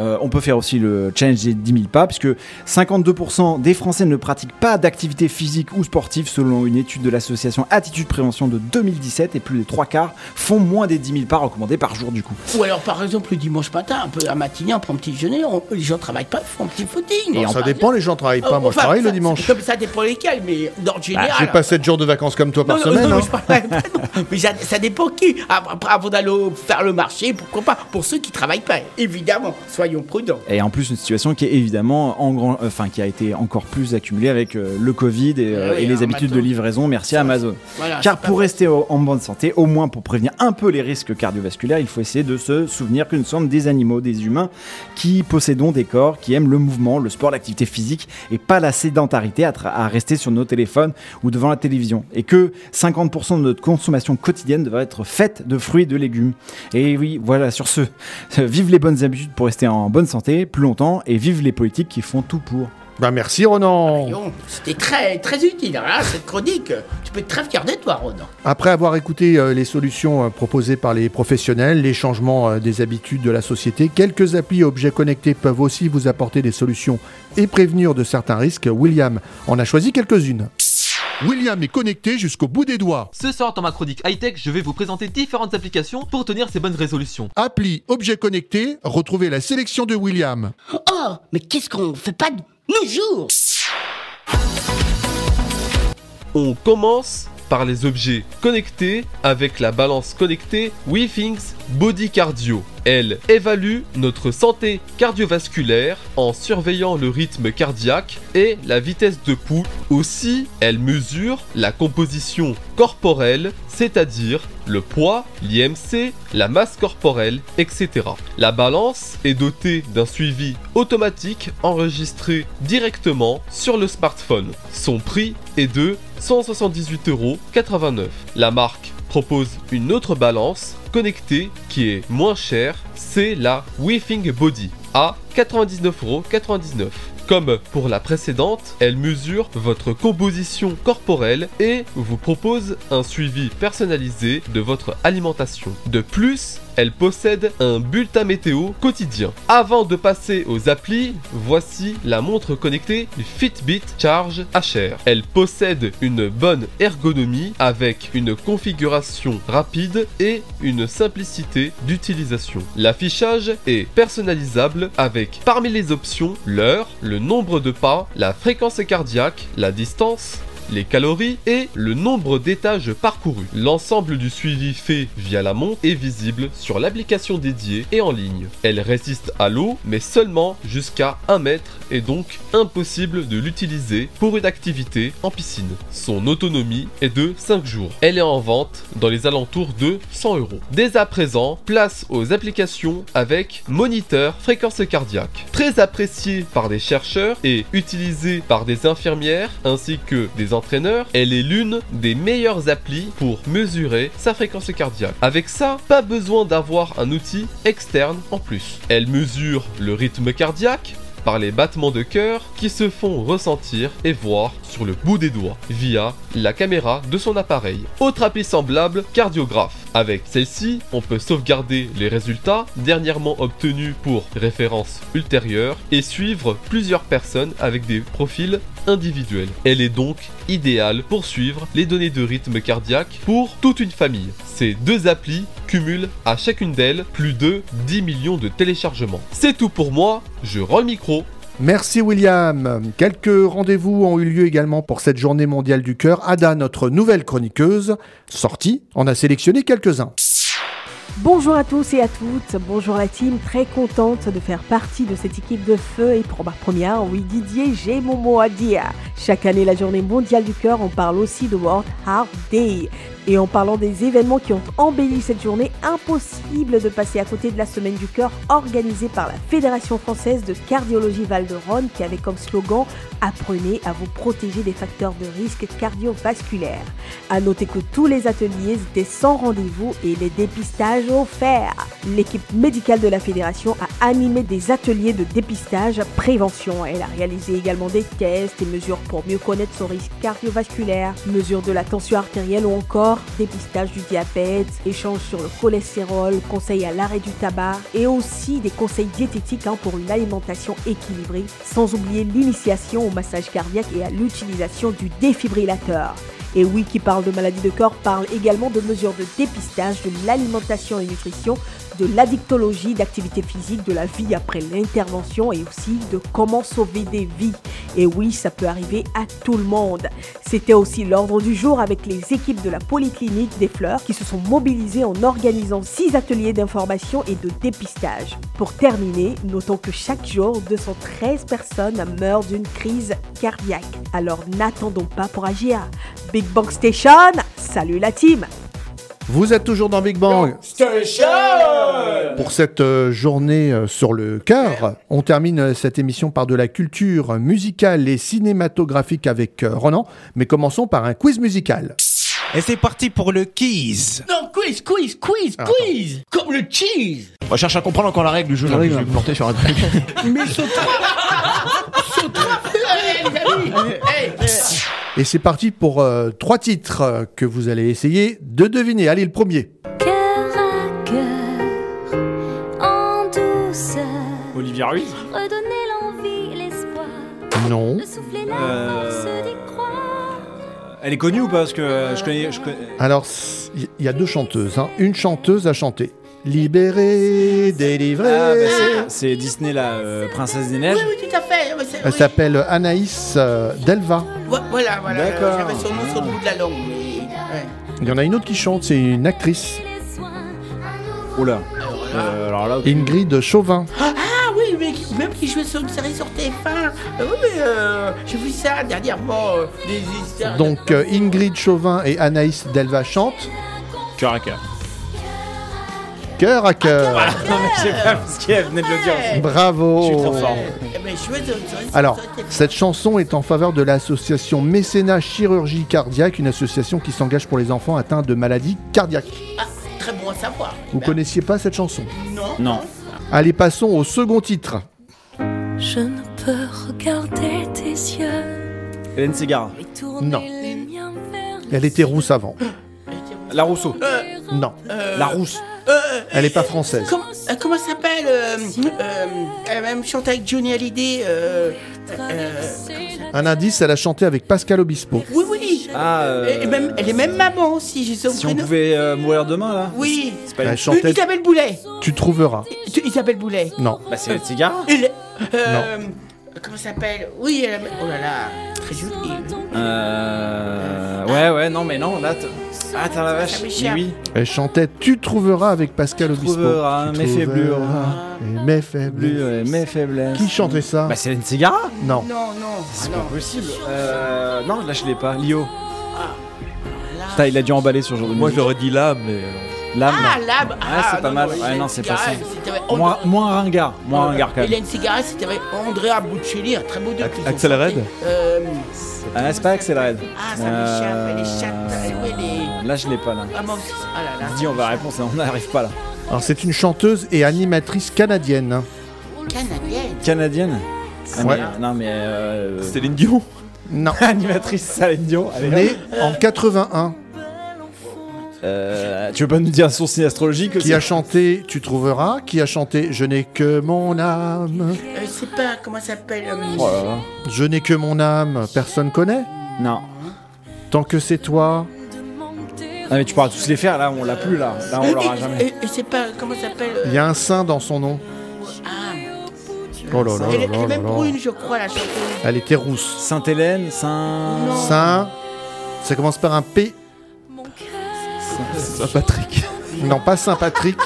Euh, on peut faire aussi le challenge des 10 000 pas, puisque 52% des Français ne pratiquent pas d'activité physique ou sportive, selon une étude de l'association Attitude Prévention de 2017, et plus des trois quarts font moins des 10 000 pas recommandés par jour du coup. Ou alors, par exemple, le dimanche matin, un peu à matinée, on prend un petit déjeuner, on- les gens travaillent pas, ils font un petit footing. Ça dépend, les gens travaillent pas. Moi, je travaille le dimanche. Comme ça dépend lesquels, mais dans Bah, général. J'ai pas 7 jours de vacances comme toi par Non, semaine. non, hein. je parle. Mais ça, ça dépend qui. Après, avant d'aller faire le marché, pourquoi pas Pour ceux qui travaillent pas, évidemment. Soyons prudents. Et en plus, une situation qui est évidemment en grand, enfin, qui a été encore plus accumulée avec euh, le Covid et, euh, oui, et les habitudes de livraison. Merci à Amazon. Voilà, Car pour rester au- en bonne santé, au moins pour prévenir un peu les risques cardiovasculaires, il faut essayer de se souvenir que nous sommes des animaux, des humains qui possédons des corps, qui aiment le mouvement, le sport, l'activité physique et pas la sédentarité à, à rester sur nos téléphones ou devant la télévision. Et que 50% de notre consommation quotidienne devrait être faite de fruits et de légumes. Et oui, voilà, sur ce, vive les bonnes habitudes pour rester en bonne santé plus longtemps et vive les politiques qui font tout pour. Bah merci Ronan. Voyons, C'était très, très utile, hein, cette chronique. Tu peux être très fier de toi, Ronan. Après avoir écouté euh, les solutions euh, proposées par les professionnels, les changements euh, des habitudes de la société, quelques applis et objets connectés peuvent aussi vous apporter des solutions et prévenir de certains risques. William en a choisi quelques-unes. William est connecté jusqu'au bout des doigts. Ce soir dans ma chronique high-tech, je vais vous présenter différentes applications pour tenir ces bonnes résolutions. Appli objet connecté, retrouvez la sélection de William. Oh, mais qu'est-ce qu'on fait pas de nos jours? On commence par les objets connectés avec la balance connectée WeThings Body Cardio. Elle évalue notre santé cardiovasculaire en surveillant le rythme cardiaque et la vitesse de pouls. Aussi, elle mesure la composition corporelle, c'est-à-dire le poids, l'IMC, la masse corporelle, etc. La balance est dotée d'un suivi automatique enregistré directement sur le smartphone. Son prix est de 178,89€. La marque propose une autre balance connectée qui est moins chère, c'est la WeThing Body à 99,99€. Comme pour la précédente, elle mesure votre composition corporelle et vous propose un suivi personnalisé de votre alimentation. De plus, elle possède un bulletin météo quotidien. Avant de passer aux applis, voici la montre connectée Fitbit Charge HR. Elle possède une bonne ergonomie avec une configuration rapide et une simplicité d'utilisation. L'affichage est personnalisable avec parmi les options l'heure, le nombre de pas, la fréquence cardiaque, la distance, les calories et le nombre d'étages parcourus. L'ensemble du suivi fait via la montre est visible sur l'application dédiée et en ligne. Elle résiste à l'eau, mais seulement jusqu'à 1 mètre et donc impossible de l'utiliser pour une activité en piscine. Son autonomie est de 5 jours. Elle est en vente dans les alentours de 100 euros. Dès à présent, place aux applications avec moniteur fréquence cardiaque. Très appréciée par des chercheurs et utilisée par des infirmières ainsi que des elle est l'une des meilleures applis pour mesurer sa fréquence cardiaque. Avec ça, pas besoin d'avoir un outil externe en plus. Elle mesure le rythme cardiaque, par les battements de cœur qui se font ressentir et voir sur le bout des doigts via la caméra de son appareil. Autre appli semblable, cardiographe. Avec celle-ci, on peut sauvegarder les résultats dernièrement obtenus pour référence ultérieure et suivre plusieurs personnes avec des profils individuels. Elle est donc idéale pour suivre les données de rythme cardiaque pour toute une famille. Ces deux applis cumulent à chacune d'elles plus de 10 millions de téléchargements. C'est tout pour moi, je rends le micro Merci William. Quelques rendez-vous ont eu lieu également pour cette journée mondiale du cœur. Ada, notre nouvelle chroniqueuse, sortie, en a sélectionné quelques-uns. Bonjour à tous et à toutes, bonjour la team, très contente de faire partie de cette équipe de feu et pour ma première, oui Didier, j'ai mon mot à dire. Chaque année, la journée mondiale du cœur, on parle aussi de World Heart Day. Et en parlant des événements qui ont embelli cette journée, impossible de passer à côté de la semaine du cœur organisée par la Fédération française de cardiologie Val-de-Rhône qui avait comme slogan Apprenez à vous protéger des facteurs de risque cardiovasculaires. À noter que tous les ateliers étaient sans rendez-vous et les dépistages offerts. L'équipe médicale de la fédération a animé des ateliers de dépistage prévention. Elle a réalisé également des tests et mesures pour mieux connaître son risque cardiovasculaire, mesure de la tension artérielle ou encore dépistage du diabète, échange sur le cholestérol, conseils à l'arrêt du tabac et aussi des conseils diététiques hein, pour une alimentation équilibrée, sans oublier l'initiation au massage cardiaque et à l'utilisation du défibrillateur. Et oui, qui parle de maladie de corps parle également de mesures de dépistage, de l'alimentation et nutrition, de l'addictologie, d'activité physique, de la vie après l'intervention et aussi de comment sauver des vies. Et oui, ça peut arriver à tout le monde. C'était aussi l'ordre du jour avec les équipes de la Polyclinique des Fleurs qui se sont mobilisées en organisant six ateliers d'information et de dépistage. Pour terminer, notons que chaque jour, 213 personnes meurent d'une crise cardiaque. Alors n'attendons pas pour agir. Big Bang Station, salut la team Vous êtes toujours dans Big Bang. Pour cette euh, journée euh, sur le cœur, on termine euh, cette émission par de la culture musicale et cinématographique avec Ronan, mais commençons par un quiz musical. Et c'est parti pour le quiz. Non, quiz, quiz, quiz, Ah, quiz Comme le cheese On cherche à comprendre encore la règle du jeu. là, je vais me planter sur un truc. Mais Et c'est parti pour euh, trois titres euh, que vous allez essayer de deviner. Allez, le premier. Cœur à cœur, en douceur, Olivier Ruiz redonner l'envie, l'espoir, Non. de souffler la Euh, force d'y croire. Elle est connue ou pas Parce que je connais. Je connais... Alors, il y a deux chanteuses. hein. Une chanteuse a chanté Libérée, délivrée. Ah, bah, c'est- Disney, la euh, Princesse des Neiges. Oui, oui, tout à fait. Elle oui. s'appelle Anaïs euh, Delva. Voilà, voilà. D'accord. J'avais son nom sur le bout de la langue. Mais... ouais. Il y en a une autre qui chante, c'est une actrice, Oh là. Euh, alors là, Ingrid Chauvin. Ah ah, oui, mais qui- même qui jouait sur une série sur TF1. Euh, oui, mais euh, j'ai vu ça dernièrement. euh, des Donc euh, Ingrid Chauvin et Anaïs Delva chantent cœur à cœur. Cœur à cœur. Voilà, non, mais je sais pas parce qu'elle venait de le dire. Bravo. Je suis trop fort. Eh ben, Alors, TF1. cette chanson est en faveur de l'association Mécénat Chirurgie Cardiaque, une association qui s'engage pour les enfants atteints de maladies cardiaques. Ah, très bon à savoir. Vous connaissiez pas cette chanson Non. Non. Allez, passons au second titre. Je ne peux regarder tes yeux. Hélène Ségara. Non. Elle était rousse avant. La Rousseau. Non. La Rousse. Elle est pas française. Comment, euh, comment ça s'appelle euh, euh, Elle a même chanté avec Johnny Hallyday. Euh, euh, Un indice, elle a chanté avec Pascal Obispo. oui, oui. Ah, euh, Et même, elle est même maman aussi. J'ai son Si on pouvait euh, mourir demain là. Oui. C'est pas Elle chantait Isabelle Boulet. Tu trouveras. Tu- Isabelle Boulet. Non. Bah c'est. Il- euh, Comment ça s'appelle? Oui, elle a... Oh là là, très jolie. Euh... Ouais ouais non mais non là. T- Ah t'as la vache. M'échappe. oui. Elle chantait Tu trouveras avec Pascal Obispo. trouveras Tu mes faiblures. et mes faiblures. Euh, mes faiblesses. Qui chantait ça Bah c'est Hélène Ségara. Non. Non, non. C'est ah, pas non. possible. Euh... Non là je l'ai pas. Lio. Putain, il a dû emballer sur genre de Moi j'aurais dit l'âme, mais. L'âme. Ah, l'âme. Ah, c'est pas mal. Ouais, non, c'est pas ça. Moins, moins ringard. Moins ringard quand même. Hélène Ségara, c'était avec Andrea Bocelli, un très beau ont Axel. Red Euh, Ah, c'est pas Axel Red. Ah, ça m'échappe, elle est chatte. Elle, est- Là, je l'ai pas là. Ah, moi aussi. Ah là là. Dis, on va la réponse, on n'arrive pas là. Alors, c'est une chanteuse et animatrice canadienne. Canadienne. Canadienne Ah, Ouais. mais- Non, mais. Euh... Céline Dion? Non. Animatrice Céline Dion. Née en 81. Euh, tu veux pas nous dire son signe astrologique Qui a chanté Tu trouveras Qui a chanté Je n'ai que mon âme Euh, c'est pas. Comment ça s'appelle euh, Oh là là. Je n'ai que mon âme, personne connaît Non. Tant que c'est toi. Ah, mais tu pourras tous les faire, là, on l'a plus là. Là, on l'aura jamais. Et, et c'est pas. Comment ça s'appelle euh, Il y a un sein dans son nom. Ah. Oh là là Elle, là elle est là même là. brune, je crois, la chanteuse. Elle était rousse. Sainte-Hélène, Saint. Sein. Ça commence par un P. Saint-Patrick. Non, pas Saint-Patrick.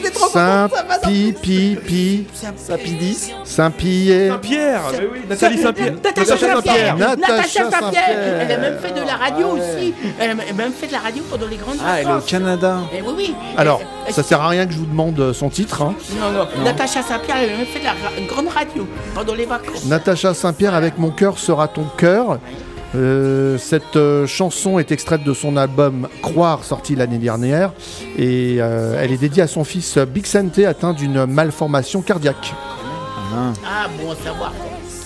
C'est trop Saint bon, ça va dans- Pi Pi Pi Sapidis. Saint-Pierre. Saint-Pierre Nathalie Saint-Pierre Natacha Saint-Pierre Natacha Saint-Pierre Saint-Pierre. Elle a même fait de la radio Ah ouais. aussi Elle a même fait de la radio pendant les grandes Ah, elle est au vacances Canada. Eh oui, oui Alors, ça sert à rien que je vous demande son titre. hein. Non, non, Natacha Saint-Pierre, elle a même fait de la grande radio pendant les vacances. Natacha Saint-Pierre avec Mon cœur sera ton cœur. Euh, cette euh, chanson est extraite de son album Croire sorti l'année dernière et euh, elle est dédiée à son fils Big Sante atteint d'une malformation cardiaque. Ah. Ah, bon à savoir.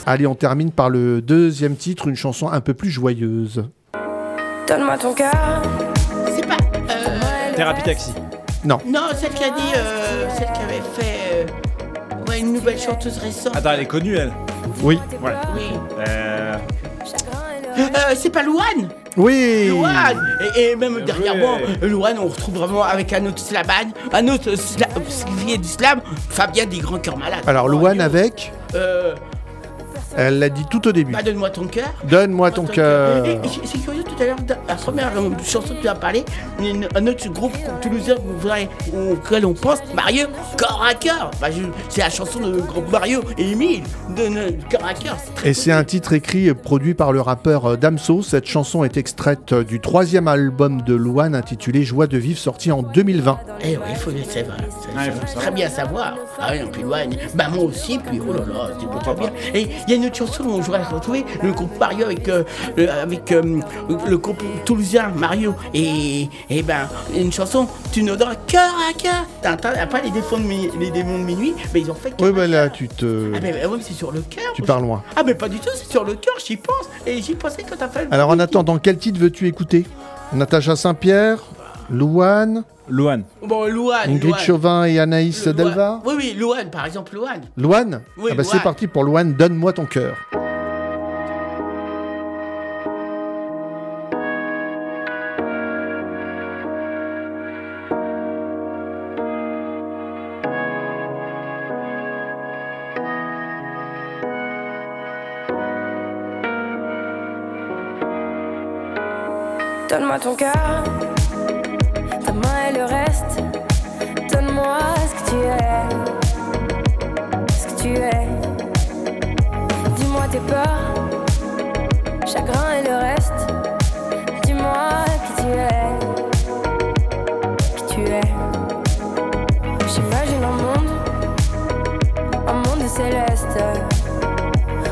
Allez, on termine par le deuxième titre, une chanson un peu plus joyeuse. Donne-moi ton cœur. C'est pas. euh, Thérapie Taxi. Non, non, celle qui a dit. euh, celle qui avait fait. euh, ouais, une nouvelle chanteuse récente. Attends, elle est connue elle. oui, Ouais. Oui. Euh. Euh, c'est pas Louane oui. Louane et, et même derrière moi, Louane, on retrouve vraiment avec un autre slaman, un autre sla- qui vient du slam, Fabien des Grands Cœurs Malades. Alors Louane avec, Euh, elle l'a dit tout au début. bah, donne-moi ton cœur. Donne-moi ton cœur. Et- et c'est- curieux tout à l'heure, la première chanson que tu as parlé, une- un autre groupe toulousain auquel on pense, Mario, corps à cœur. Bah, c'est la chanson de groupe Mario et Emile, de de corps à cœur. Et c'est un titre écrit et produit par le rappeur euh, Damso. Cette chanson est extraite euh, du troisième album de Louane intitulé Joie de vivre sorti en 2020. Eh oui, il faut le savoir. C'est- Ouais, très bien savoir. Ah oui, puis ouais, bah moi aussi, puis oh là là, c'est bien. Et il y a une autre chanson où je voudrais retrouver le groupe Mario avec, euh, le, avec euh, le groupe toulousain Mario. Et, et ben, une chanson, tu nous donnes cœur à cœur. T'entends pas les démons de, les démons de minuit, mais ils ont fait. Oui, bah là, tu te. Ah, mais, mais c'est sur le cœur. Tu parles loin. Ah, mais pas du tout, c'est sur le cœur, j'y pense. Et j'y pensais quand t'as fait. Alors en attendant, quel titre veux-tu écouter? Natacha Saint-Pierre Louane Louane. Bon, Louane. Ingrid Chauvin et Anaïs Delva Oui, oui, Louane, par exemple, Louane. Louane oui, ah bah, C'est parti pour Louane, donne-moi ton cœur. Donne-moi ton cœur. Dis-moi tes peurs, chagrin et le reste. Dis-moi qui tu es, qui tu es. J'imagine un monde, un monde céleste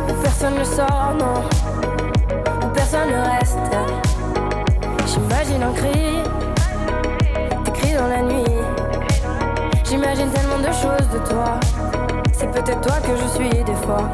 où personne ne sort, non, où personne ne reste. J'imagine un cri, des cris dans la nuit. J'imagine tellement de choses de toi. C'est peut-être toi que je suis des fois.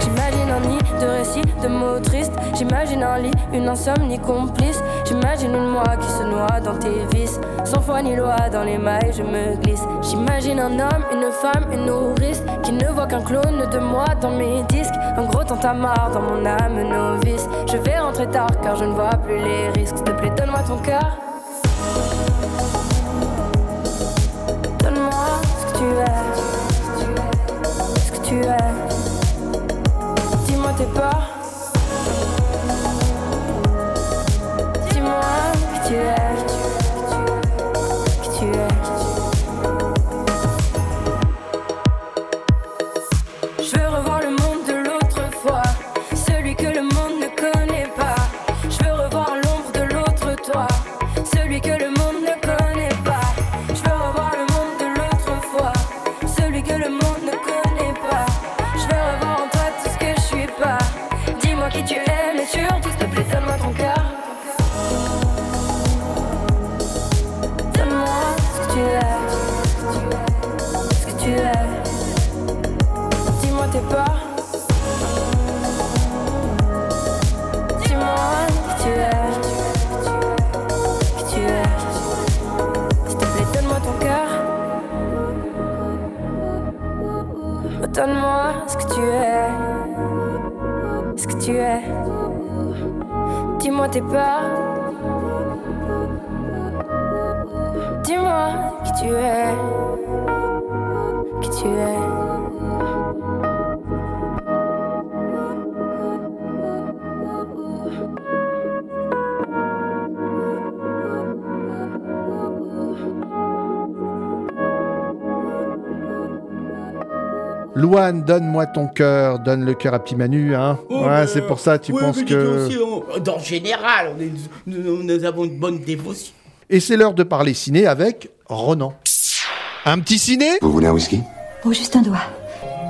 J'imagine un nid de récits, de mots tristes. J'imagine un lit, une insomnie complice. J'imagine une moi qui se noie dans tes vices. Sans foi ni loi, dans les mailles, je me glisse. J'imagine un homme, une femme, une nourrice. Qui ne voit qu'un clone de moi dans mes disques. Un gros tintamarre dans mon âme novice. Je vais rentrer tard car je ne vois plus les risques. S'il te donne-moi ton cœur. Dis-moi qui tu es. Qui tu es. S'il te plaît, donne-moi ton cœur. Donne-moi ce que tu es. Ce que tu es. Dis-moi tes peurs. Dis-moi qui tu es. Louane, donne-moi ton cœur, donne le cœur à petit Manu, hein. Oh, ouais, mais- c'est pour ça, tu oui, penses que. aussi, on- dans le général, on est- nous, nous avons une bonne dévotion. Et c'est l'heure de parler ciné avec Ronan. Un petit ciné? Vous voulez un whisky? Oh, juste un doigt.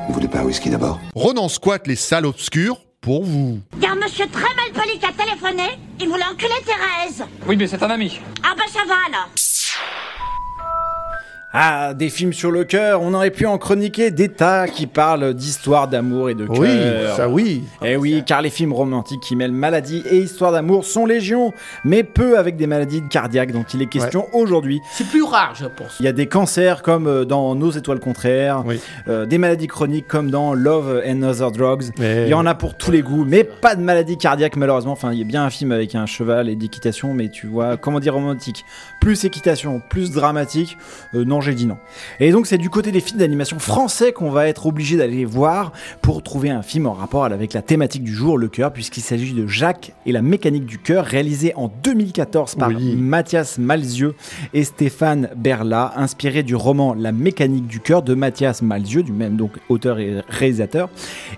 Vous voulez pas un whisky d'abord? Ronan squatte les salles obscures pour vous. Il y a un monsieur très mal poli qui a téléphoné. Il voulait enculer Thérèse. Oui, mais c'est un ami. Ah bah ça va alors. Ah, des films sur le cœur, on aurait pu en chroniquer des tas qui parlent d'histoire d'amour et de cœur. Oui, ça oui. Eh oui, car les films romantiques qui mêlent maladie et histoire d'amour sont légion, mais peu avec des maladies cardiaques dont il est question aujourd'hui. C'est plus rare, je pense. Il y a des cancers comme euh, dans Nos étoiles contraires, euh, des maladies chroniques comme dans Love and Other Drugs. Il y en a pour tous les goûts, mais pas de maladies cardiaques malheureusement. Enfin, il y a bien un film avec un cheval et d'équitation, mais tu vois, comment dire romantique? Plus équitation, plus dramatique. Euh, non, j'ai dit non. Et donc, c'est du côté des films d'animation français qu'on va être obligé d'aller voir pour trouver un film en rapport avec la thématique du jour, le cœur, puisqu'il s'agit de Jacques et la mécanique du cœur, réalisé en 2014 par Mathias Malzieu et Stéphane Berla, inspiré du roman La mécanique du cœur de Mathias Malzieu, du même donc auteur et réalisateur,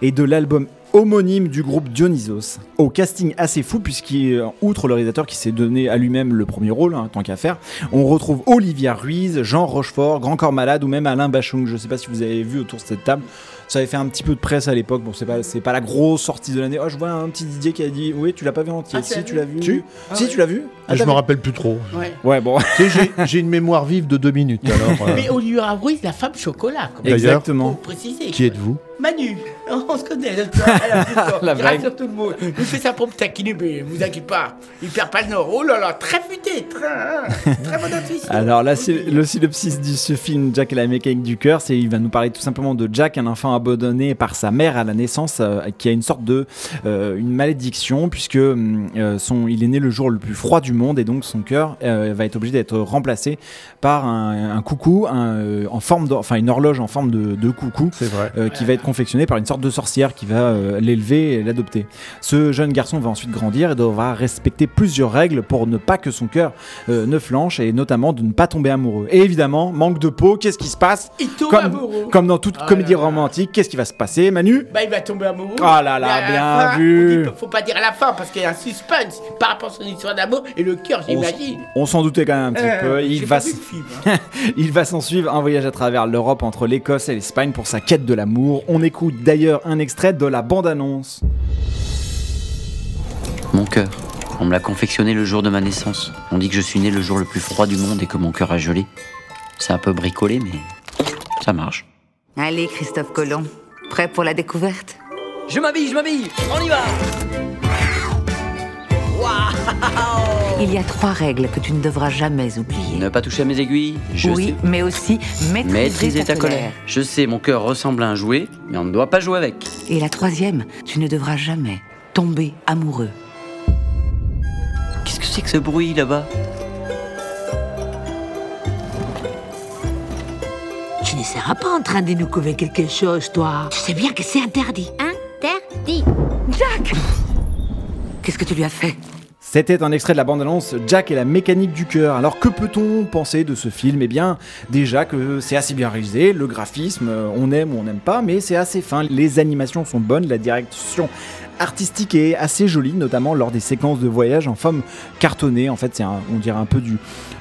et de l'album homonyme du groupe Dionysos. Au casting assez fou, puisqu'il, outre le réalisateur qui s'est donné à lui-même le premier rôle, hein, tant qu'à faire, on retrouve Olivia Ruiz, Jean Rochefort, Grand Corps Malade ou même Alain Bachung. Je sais pas si vous avez vu autour de cette table. Ça avait fait un petit peu de presse à l'époque. Bon, c'est pas, c'est pas la grosse sortie de l'année. Oh, je vois un petit Didier qui a dit Oui, tu l'as pas vu entier. Ah, tu si, l'as tu vu l'as vu. Tu si, tu l'as vu Ah, je me rappelle plus trop. Ouais. Ouais, bon. J'ai- une mémoire vive de deux minutes. Alors, euh, Mais Olivia Ruiz, la femme chocolat. quand même. D'ailleurs, Exactement. Faut préciser. qui êtes-vous? Manu, on se connaît. La rassure tout le monde. Il fait ça pour me taquiner, mais vous inquiétez pas. Il perd pas le nord. Oh là là, très futé. Très, hein, très bonne intuition. Alors là, le synopsis de ce film Jack et la mécanique du cœur, c'est il va nous parler tout simplement de Jack, un enfant abandonné par sa mère à la naissance, euh, qui a une sorte de euh, une malédiction puisque euh, son, il est né le jour le plus froid du monde et donc son cœur euh, va être obligé d'être remplacé par un, un coucou, un, euh, en forme, de- enfin une horloge en forme de, de coucou, euh, qui va être confectionnée par une sorte de sorcière qui va euh, l'élever et l'adopter. Ce jeune garçon va ensuite grandir et devra respecter plusieurs règles pour ne pas que son cœur euh, ne flanche et notamment de ne pas tomber amoureux. Et évidemment, manque de peau, qu'est-ce qui se passe? Il tombe comme, amoureux. comme dans toute Ah comédie là là. Qu'est-ce qui va se passer, Manu Bah, il va tomber amoureux. Ah là là, Mais à la bien fin, vu. dit- faut pas dire à la fin parce qu'il y a un suspense par rapport à son histoire d'amour et le cœur, j'imagine. On s'en doutait quand même un petit Euh, peu. Il va, film, hein. il va s'en suivre un voyage à travers l'Europe entre l'Écosse et l'Espagne pour sa quête de l'amour. On écoute d'ailleurs un extrait de la bande-annonce. Mon cœur. On me l'a confectionné le jour de ma naissance. On dit que je suis né le jour le plus froid du monde et que mon cœur a gelé. C'est un peu bricolé, mais ça marche. Allez, Christophe Colomb, prêt pour la découverte? Je m'habille, je m'habille On y va Il y a trois règles que tu ne devras jamais oublier. Ne pas toucher à mes aiguilles, je oui, sais. mais aussi maîtriser, Maîtriser ta colère. Je sais, mon cœur ressemble à un jouet, mais on ne doit pas jouer avec. Et la troisième, tu ne devras jamais tomber amoureux. Qu'est-ce que c'est que ce bruit là-bas? Tu ne seras pas en train de nous couver quelque chose, toi. Tu sais bien que c'est interdit. Interdit. Jack Qu'est-ce que tu lui as fait? C'était un extrait de la bande-annonce Jack et la mécanique du cœur. Alors que peut-on penser de ce film? Eh bien, déjà que c'est assez bien réalisé, le graphisme, euh, on aime ou on n'aime pas, mais c'est assez fin. Les animations sont bonnes, la direction artistique est assez jolie, notamment lors des séquences de voyage en forme cartonnée. En fait, c'est un- on dirait un peu du,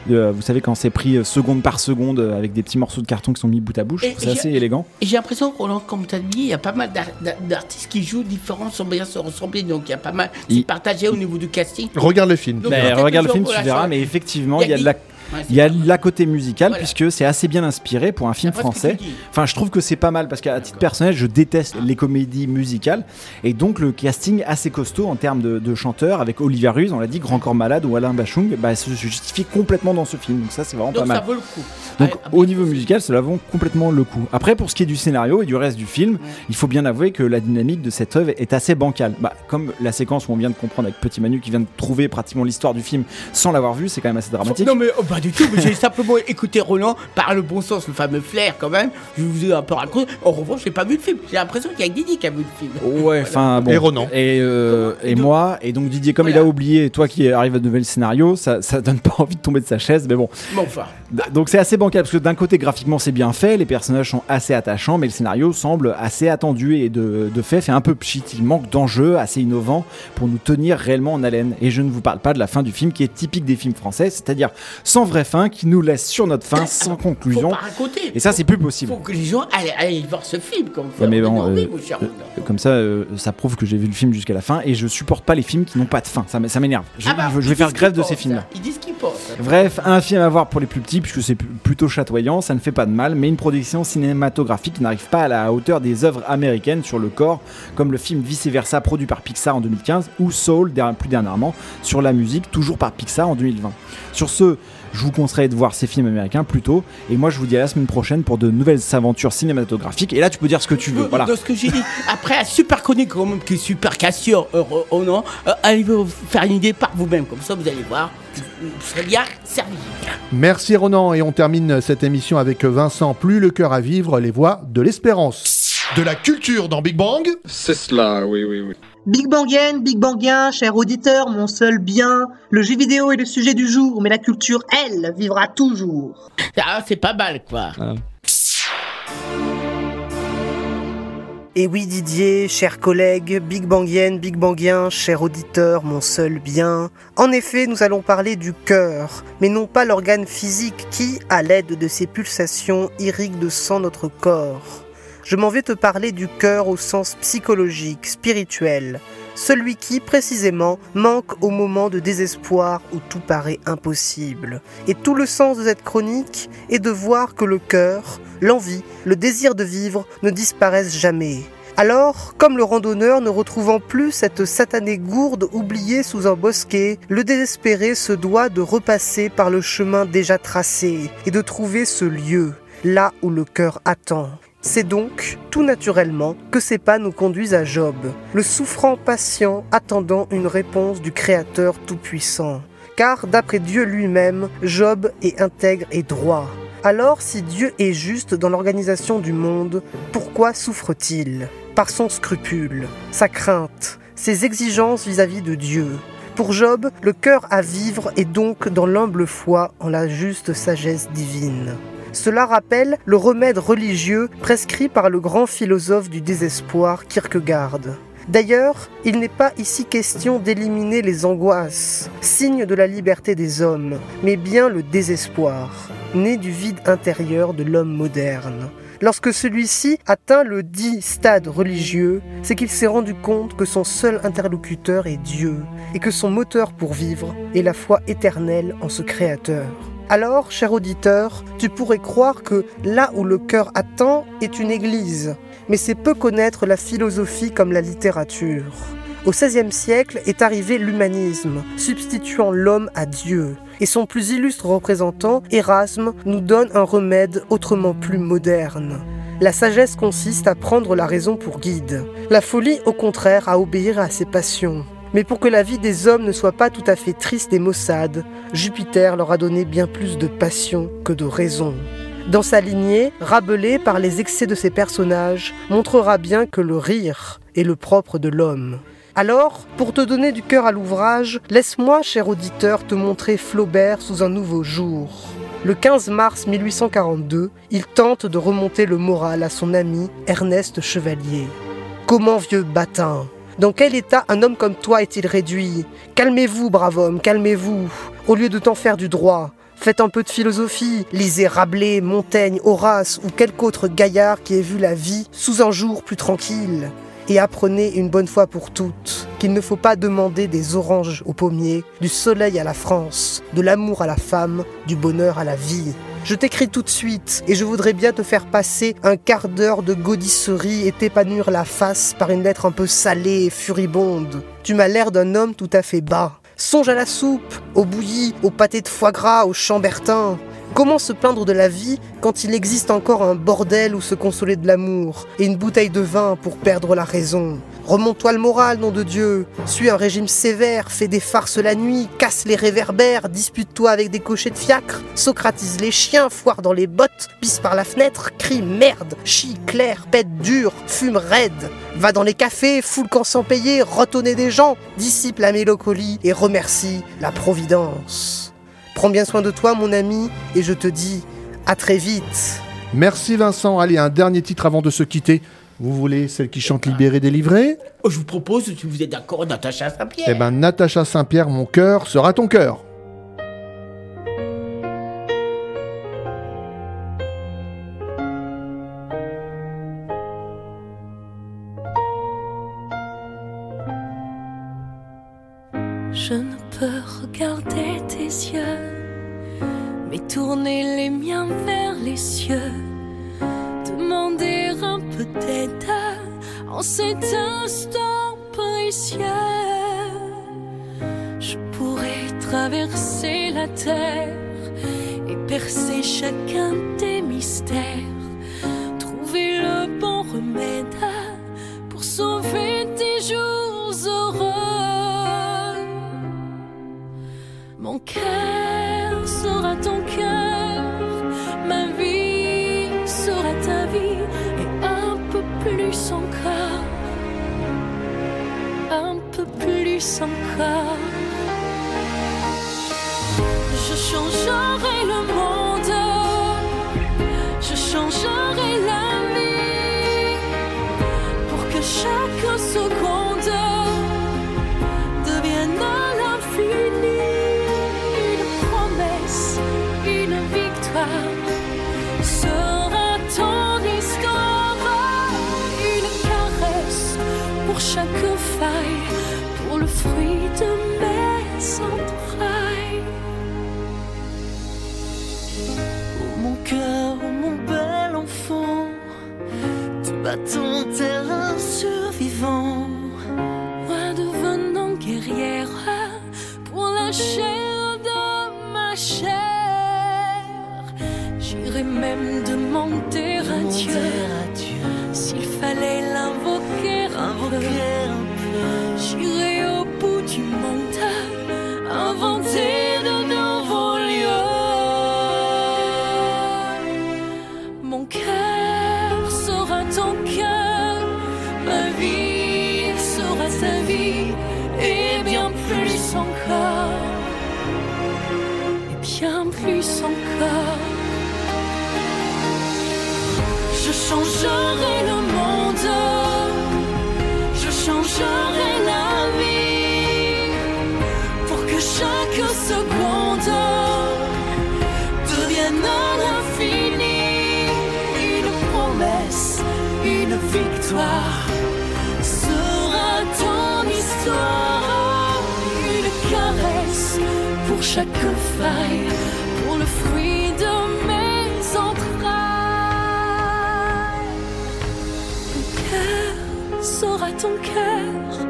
de- vous savez quand c'est pris euh, seconde par seconde euh, avec des petits morceaux de carton qui sont mis bout à bout. Et- et assez élégant. Et j'ai l'impression, Roland, comme tu as dit, il y a pas mal d'ar- d'ar- d'artistes qui jouent différents sans bien se ressembler. Donc il y a pas mal. C'est partagé au niveau du casting. Regarde le film. Donc, regarde le film, tu verras, mais effectivement, il y a de la, Ouais, il y a la côté musical Voilà. puisque c'est assez bien inspiré pour un film français. Enfin, je trouve que c'est pas mal parce qu'à titre personnel, je déteste les comédies musicales et donc le casting assez costaud en termes de, de chanteurs avec Olivia Ruse, on l'a dit, Grand Corps Malade ou Alain Bachung, bah, se justifie complètement dans ce film. Donc ça, c'est vraiment Donc pas ça mal. vaut le coup. Donc au niveau musical, cela vaut complètement le coup. Après, pour ce qui est du scénario et du reste du film, il faut bien avouer que la dynamique de cette œuvre est assez bancale. Bah, comme la séquence où on vient de comprendre avec Petit Manu qui vient de trouver pratiquement l'histoire du film sans l'avoir vu, c'est quand même assez dramatique. Non mais oh, pas du tout, mais j'ai simplement écouté Roland par le bon sens, le fameux flair quand même. Je vous ai un peu raconté. En revanche, j'ai pas vu le film. J'ai l'impression qu'il y a que Didi qui a vu le film. Ouais, enfin bon. Et Ronan. Et, euh, et moi, et donc Didier, comme il a oublié, toi qui arrive à nouvel scénario, ça, ça donne pas envie de tomber de sa chaise, mais bon. Mais enfin. D- Donc c'est assez bancal parce que d'un côté graphiquement c'est bien fait, les personnages sont assez attachants, mais le scénario semble assez attendu et de, de fait fait un peu pchit. Il manque d'enjeux assez innovants pour nous tenir réellement en haleine. Et je ne vous parle pas de la fin du film qui est typique des films français, c'est-à-dire sans vraie fin, qui nous laisse sur notre fin, sans conclusion. Faut pas raconter. Et ça c'est plus possible. Faut que les gens aillent, aillent voir ce film comme Ouais, mais on bon, a envie, euh, cher euh, comme ça, euh, ça prouve que j'ai vu le film jusqu'à la fin et je supporte pas les films qui n'ont pas de fin. Ça, ça m'énerve. Je, Ah bah, je- je ils vais faire grève de ces hein. Ils disent ce qu'ils pensent. Bref, un film à voir pour les plus petits puisque c'est plutôt chatoyant, ça ne fait pas de mal, mais une production cinématographique n'arrive pas à la hauteur des œuvres américaines sur le corps, comme le film Vice Versa produit par Pixar en 2015 ou Soul plus dernièrement sur la musique toujours par Pixar en 2020. Sur ce, je vous conseille de voir ces films américains plutôt, et moi je vous dis à la semaine prochaine pour de nouvelles aventures cinématographiques. Et là, tu peux dire ce que tu veux. Voilà. Dans ce que j'ai dit. Après, super chronique quand même qui est super cassure, oh non, euh, allez vous faire une idée par vous-même. Comme ça, vous allez voir, vous serez bien servi. Merci Ronan et on termine cette émission avec Vincent Plus le cœur à vivre, les voix de l'espérance. De la culture dans Big Bang C'est cela, oui, oui, oui. Big Bangien, Big Bangien, cher auditeur, mon seul bien. Le jeu vidéo est le sujet du jour, mais la culture, elle, vivra toujours. Ah, c'est pas mal, quoi. Et oui Didier, chers collègues, Big Bangienne, Big Bangien, cher auditeur, mon seul bien. En effet, nous allons parler du cœur, mais non pas l'organe physique qui, à l'aide de ses pulsations, irrigue de sang notre corps. Je m'en vais te parler du cœur au sens psychologique, spirituel, celui qui, précisément, manque au moment de désespoir où tout paraît impossible. Et tout le sens de cette chronique est de voir que le cœur, l'envie, le désir de vivre ne disparaissent jamais. Alors, comme le randonneur ne retrouvant plus cette satanée gourde oubliée sous un bosquet, le désespéré se doit de repasser par le chemin déjà tracé et de trouver ce lieu, là où le cœur attend. C'est donc, tout naturellement, que ces pas nous conduisent à Job, le souffrant patient attendant une réponse du Créateur Tout-Puissant. Car, d'après Dieu lui-même, Job est intègre et droit. Alors, si Dieu est juste dans l'organisation du monde, pourquoi souffre-t-il? Par son scrupule, sa crainte, ses exigences vis-à-vis de Dieu. Pour Job, le cœur à vivre est donc dans l'humble foi en la juste sagesse divine. Cela rappelle le remède religieux prescrit par le grand philosophe du désespoir Kierkegaard. D'ailleurs, il n'est pas ici question d'éliminer les angoisses, signe de la liberté des hommes, mais bien le désespoir, né du vide intérieur de l'homme moderne. Lorsque celui-ci atteint le dit stade religieux, c'est qu'il s'est rendu compte que son seul interlocuteur est Dieu, et que son moteur pour vivre est la foi éternelle en ce Créateur. Alors, cher auditeur, tu pourrais croire que là où le cœur attend est une église, mais c'est peu connaître la philosophie comme la littérature. Au XVIe siècle est arrivé l'humanisme, substituant l'homme à Dieu, et son plus illustre représentant, Erasme, nous donne un remède autrement plus moderne. La sagesse consiste à prendre la raison pour guide, la folie au contraire à obéir à ses passions. Mais pour que la vie des hommes ne soit pas tout à fait triste et maussade, Jupiter leur a donné bien plus de passion que de raison. Dans sa lignée, Rabelais, par les excès de ses personnages, montrera bien que le rire est le propre de l'homme. Alors, pour te donner du cœur à l'ouvrage, laisse-moi, cher auditeur, te montrer Flaubert sous un nouveau jour. Le 15 mars 1842, il tente de remonter le moral à son ami Ernest Chevalier. Comment vieux bâtin? Dans quel état un homme comme toi est-il réduit? Calmez-vous, brave homme, calmez-vous. Au lieu de t'en faire du droit, faites un peu de philosophie. Lisez Rabelais, Montaigne, Horace ou quelque autre gaillard qui ait vu la vie sous un jour plus tranquille. Et apprenez une bonne fois pour toutes qu'il ne faut pas demander des oranges aux pommiers, du soleil à la France, de l'amour à la femme, du bonheur à la vie. Je t'écris tout de suite et je voudrais bien te faire passer un quart d'heure de gaudisserie et t'épanouir la face par une lettre un peu salée et furibonde. Tu m'as l'air d'un homme tout à fait bas. Songe à la soupe, au bouilli, au pâté de foie gras, au chambertin. Comment se plaindre de la vie quand il existe encore un bordel où se consoler de l'amour et une bouteille de vin pour perdre la raison? Remonte-toi le moral, nom de Dieu. Suis un régime sévère, fais des farces la nuit, casse les réverbères, dispute-toi avec des cochers de fiacre, socratise les chiens, foire dans les bottes, pisse par la fenêtre, crie merde, chie clair, pète dur, fume raide. Va dans les cafés, foule camp sans payer, retonner des gens, dissipe la mélancolie et remercie la providence. Prends bien soin de toi, mon ami, et je te dis à très vite. Merci Vincent. Allez, un dernier titre avant de se quitter. Vous voulez celle qui chante Libéré, délivré? Oh, je vous propose, si vous êtes d'accord, Natacha Saint-Pierre. Eh ben, Natacha Saint-Pierre, mon cœur sera ton cœur. Mais tourner les miens vers les cieux, demander un peu d'aide en cet instant précieux. Je pourrais traverser la terre et percer chacun des mystères, trouver le bon remède pour sauver tes jours Mon cœur sera ton cœur, ma vie sera ta vie et un peu plus encore, un peu plus encore. Je changerai le monde, même demander à Dieu fallait l'invoquer un peu. J'irai au bout du monde, inventer de nouveaux lieux. Mon cœur sera ton cœur, ma vie sera ta vie, et bien plus encore, et bien plus encore. Je changerai le monde, je changerai la vie pour que chaque seconde devienne à l'infini une promesse, une victoire sera ton histoire, une caresse pour chaque faille, sera ton cœur,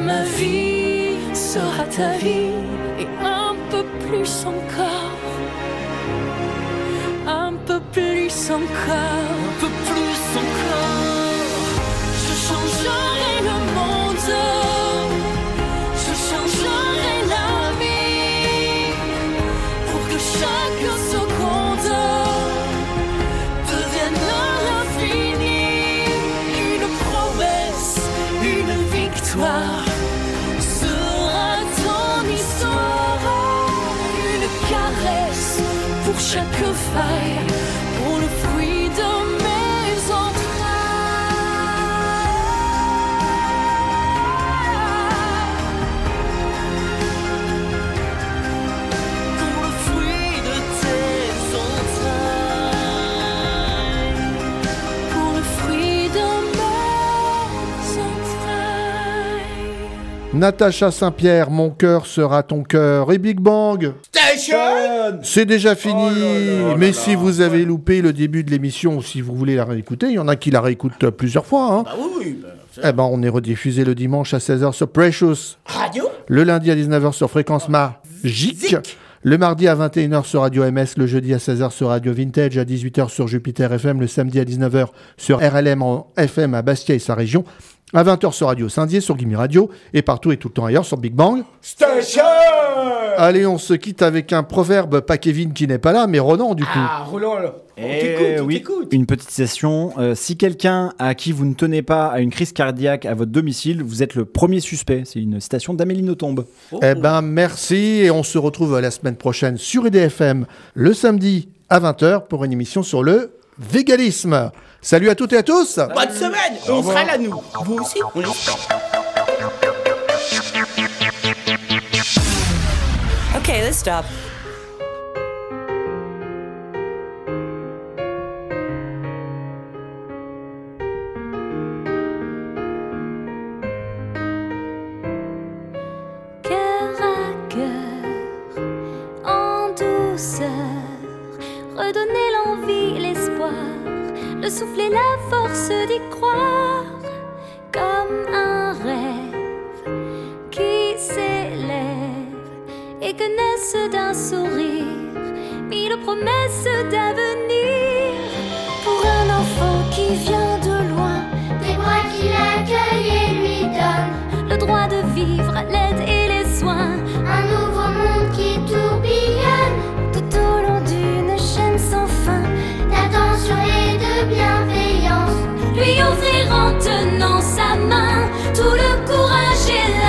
ma vie sera ta vie, et un peu plus encore, un peu plus encore, un peu plus encore. Je changerai le pour Natacha Saint-Pierre, mon cœur sera ton cœur. Et Big Bang Station C'est déjà fini, Oh là là mais là si vous avez loupé le début de l'émission, si vous voulez la réécouter, il y en a qui la réécoutent plusieurs fois. Hein. Bah oui, bah, Eh ben, on est rediffusé le dimanche à 16h sur Precious, Radio le lundi à 19h sur Fréquence Magique, le mardi à 21h sur Radio MS, le jeudi à 16h sur Radio Vintage, à 18h sur Jupiter FM, le samedi à 19h sur RLM en FM à Bastia et sa région, à 20h sur Radio Saint-Dié, sur Gimme Radio, et partout et tout le temps ailleurs sur Big Bang. Station Allez, on se quitte avec un proverbe, pas Kevin qui n'est pas là, mais Ronan du coup. Ah, Roland, On Eh t'écoute, on oui, t'écoute. une petite citation. Euh, si quelqu'un à qui vous ne tenez pas a une crise cardiaque à votre domicile, vous êtes le premier suspect. C'est une citation d'Amélie Nothomb. Eh ben merci et on se retrouve la semaine prochaine sur IDFM le samedi à 20h pour une émission sur le végalisme. Salut à toutes et à tous. Bonne semaine On sera là, nous. Vous aussi On. Okay, let's stop. redonner l'envie, l'espoir, le souffle et la force d'y croire comme un rêve qui s'élève et que naissent d'un sourire mille promesses d'avenir pour un enfant qui vient. de bienveillance, lui tenant sa main tout le courage et la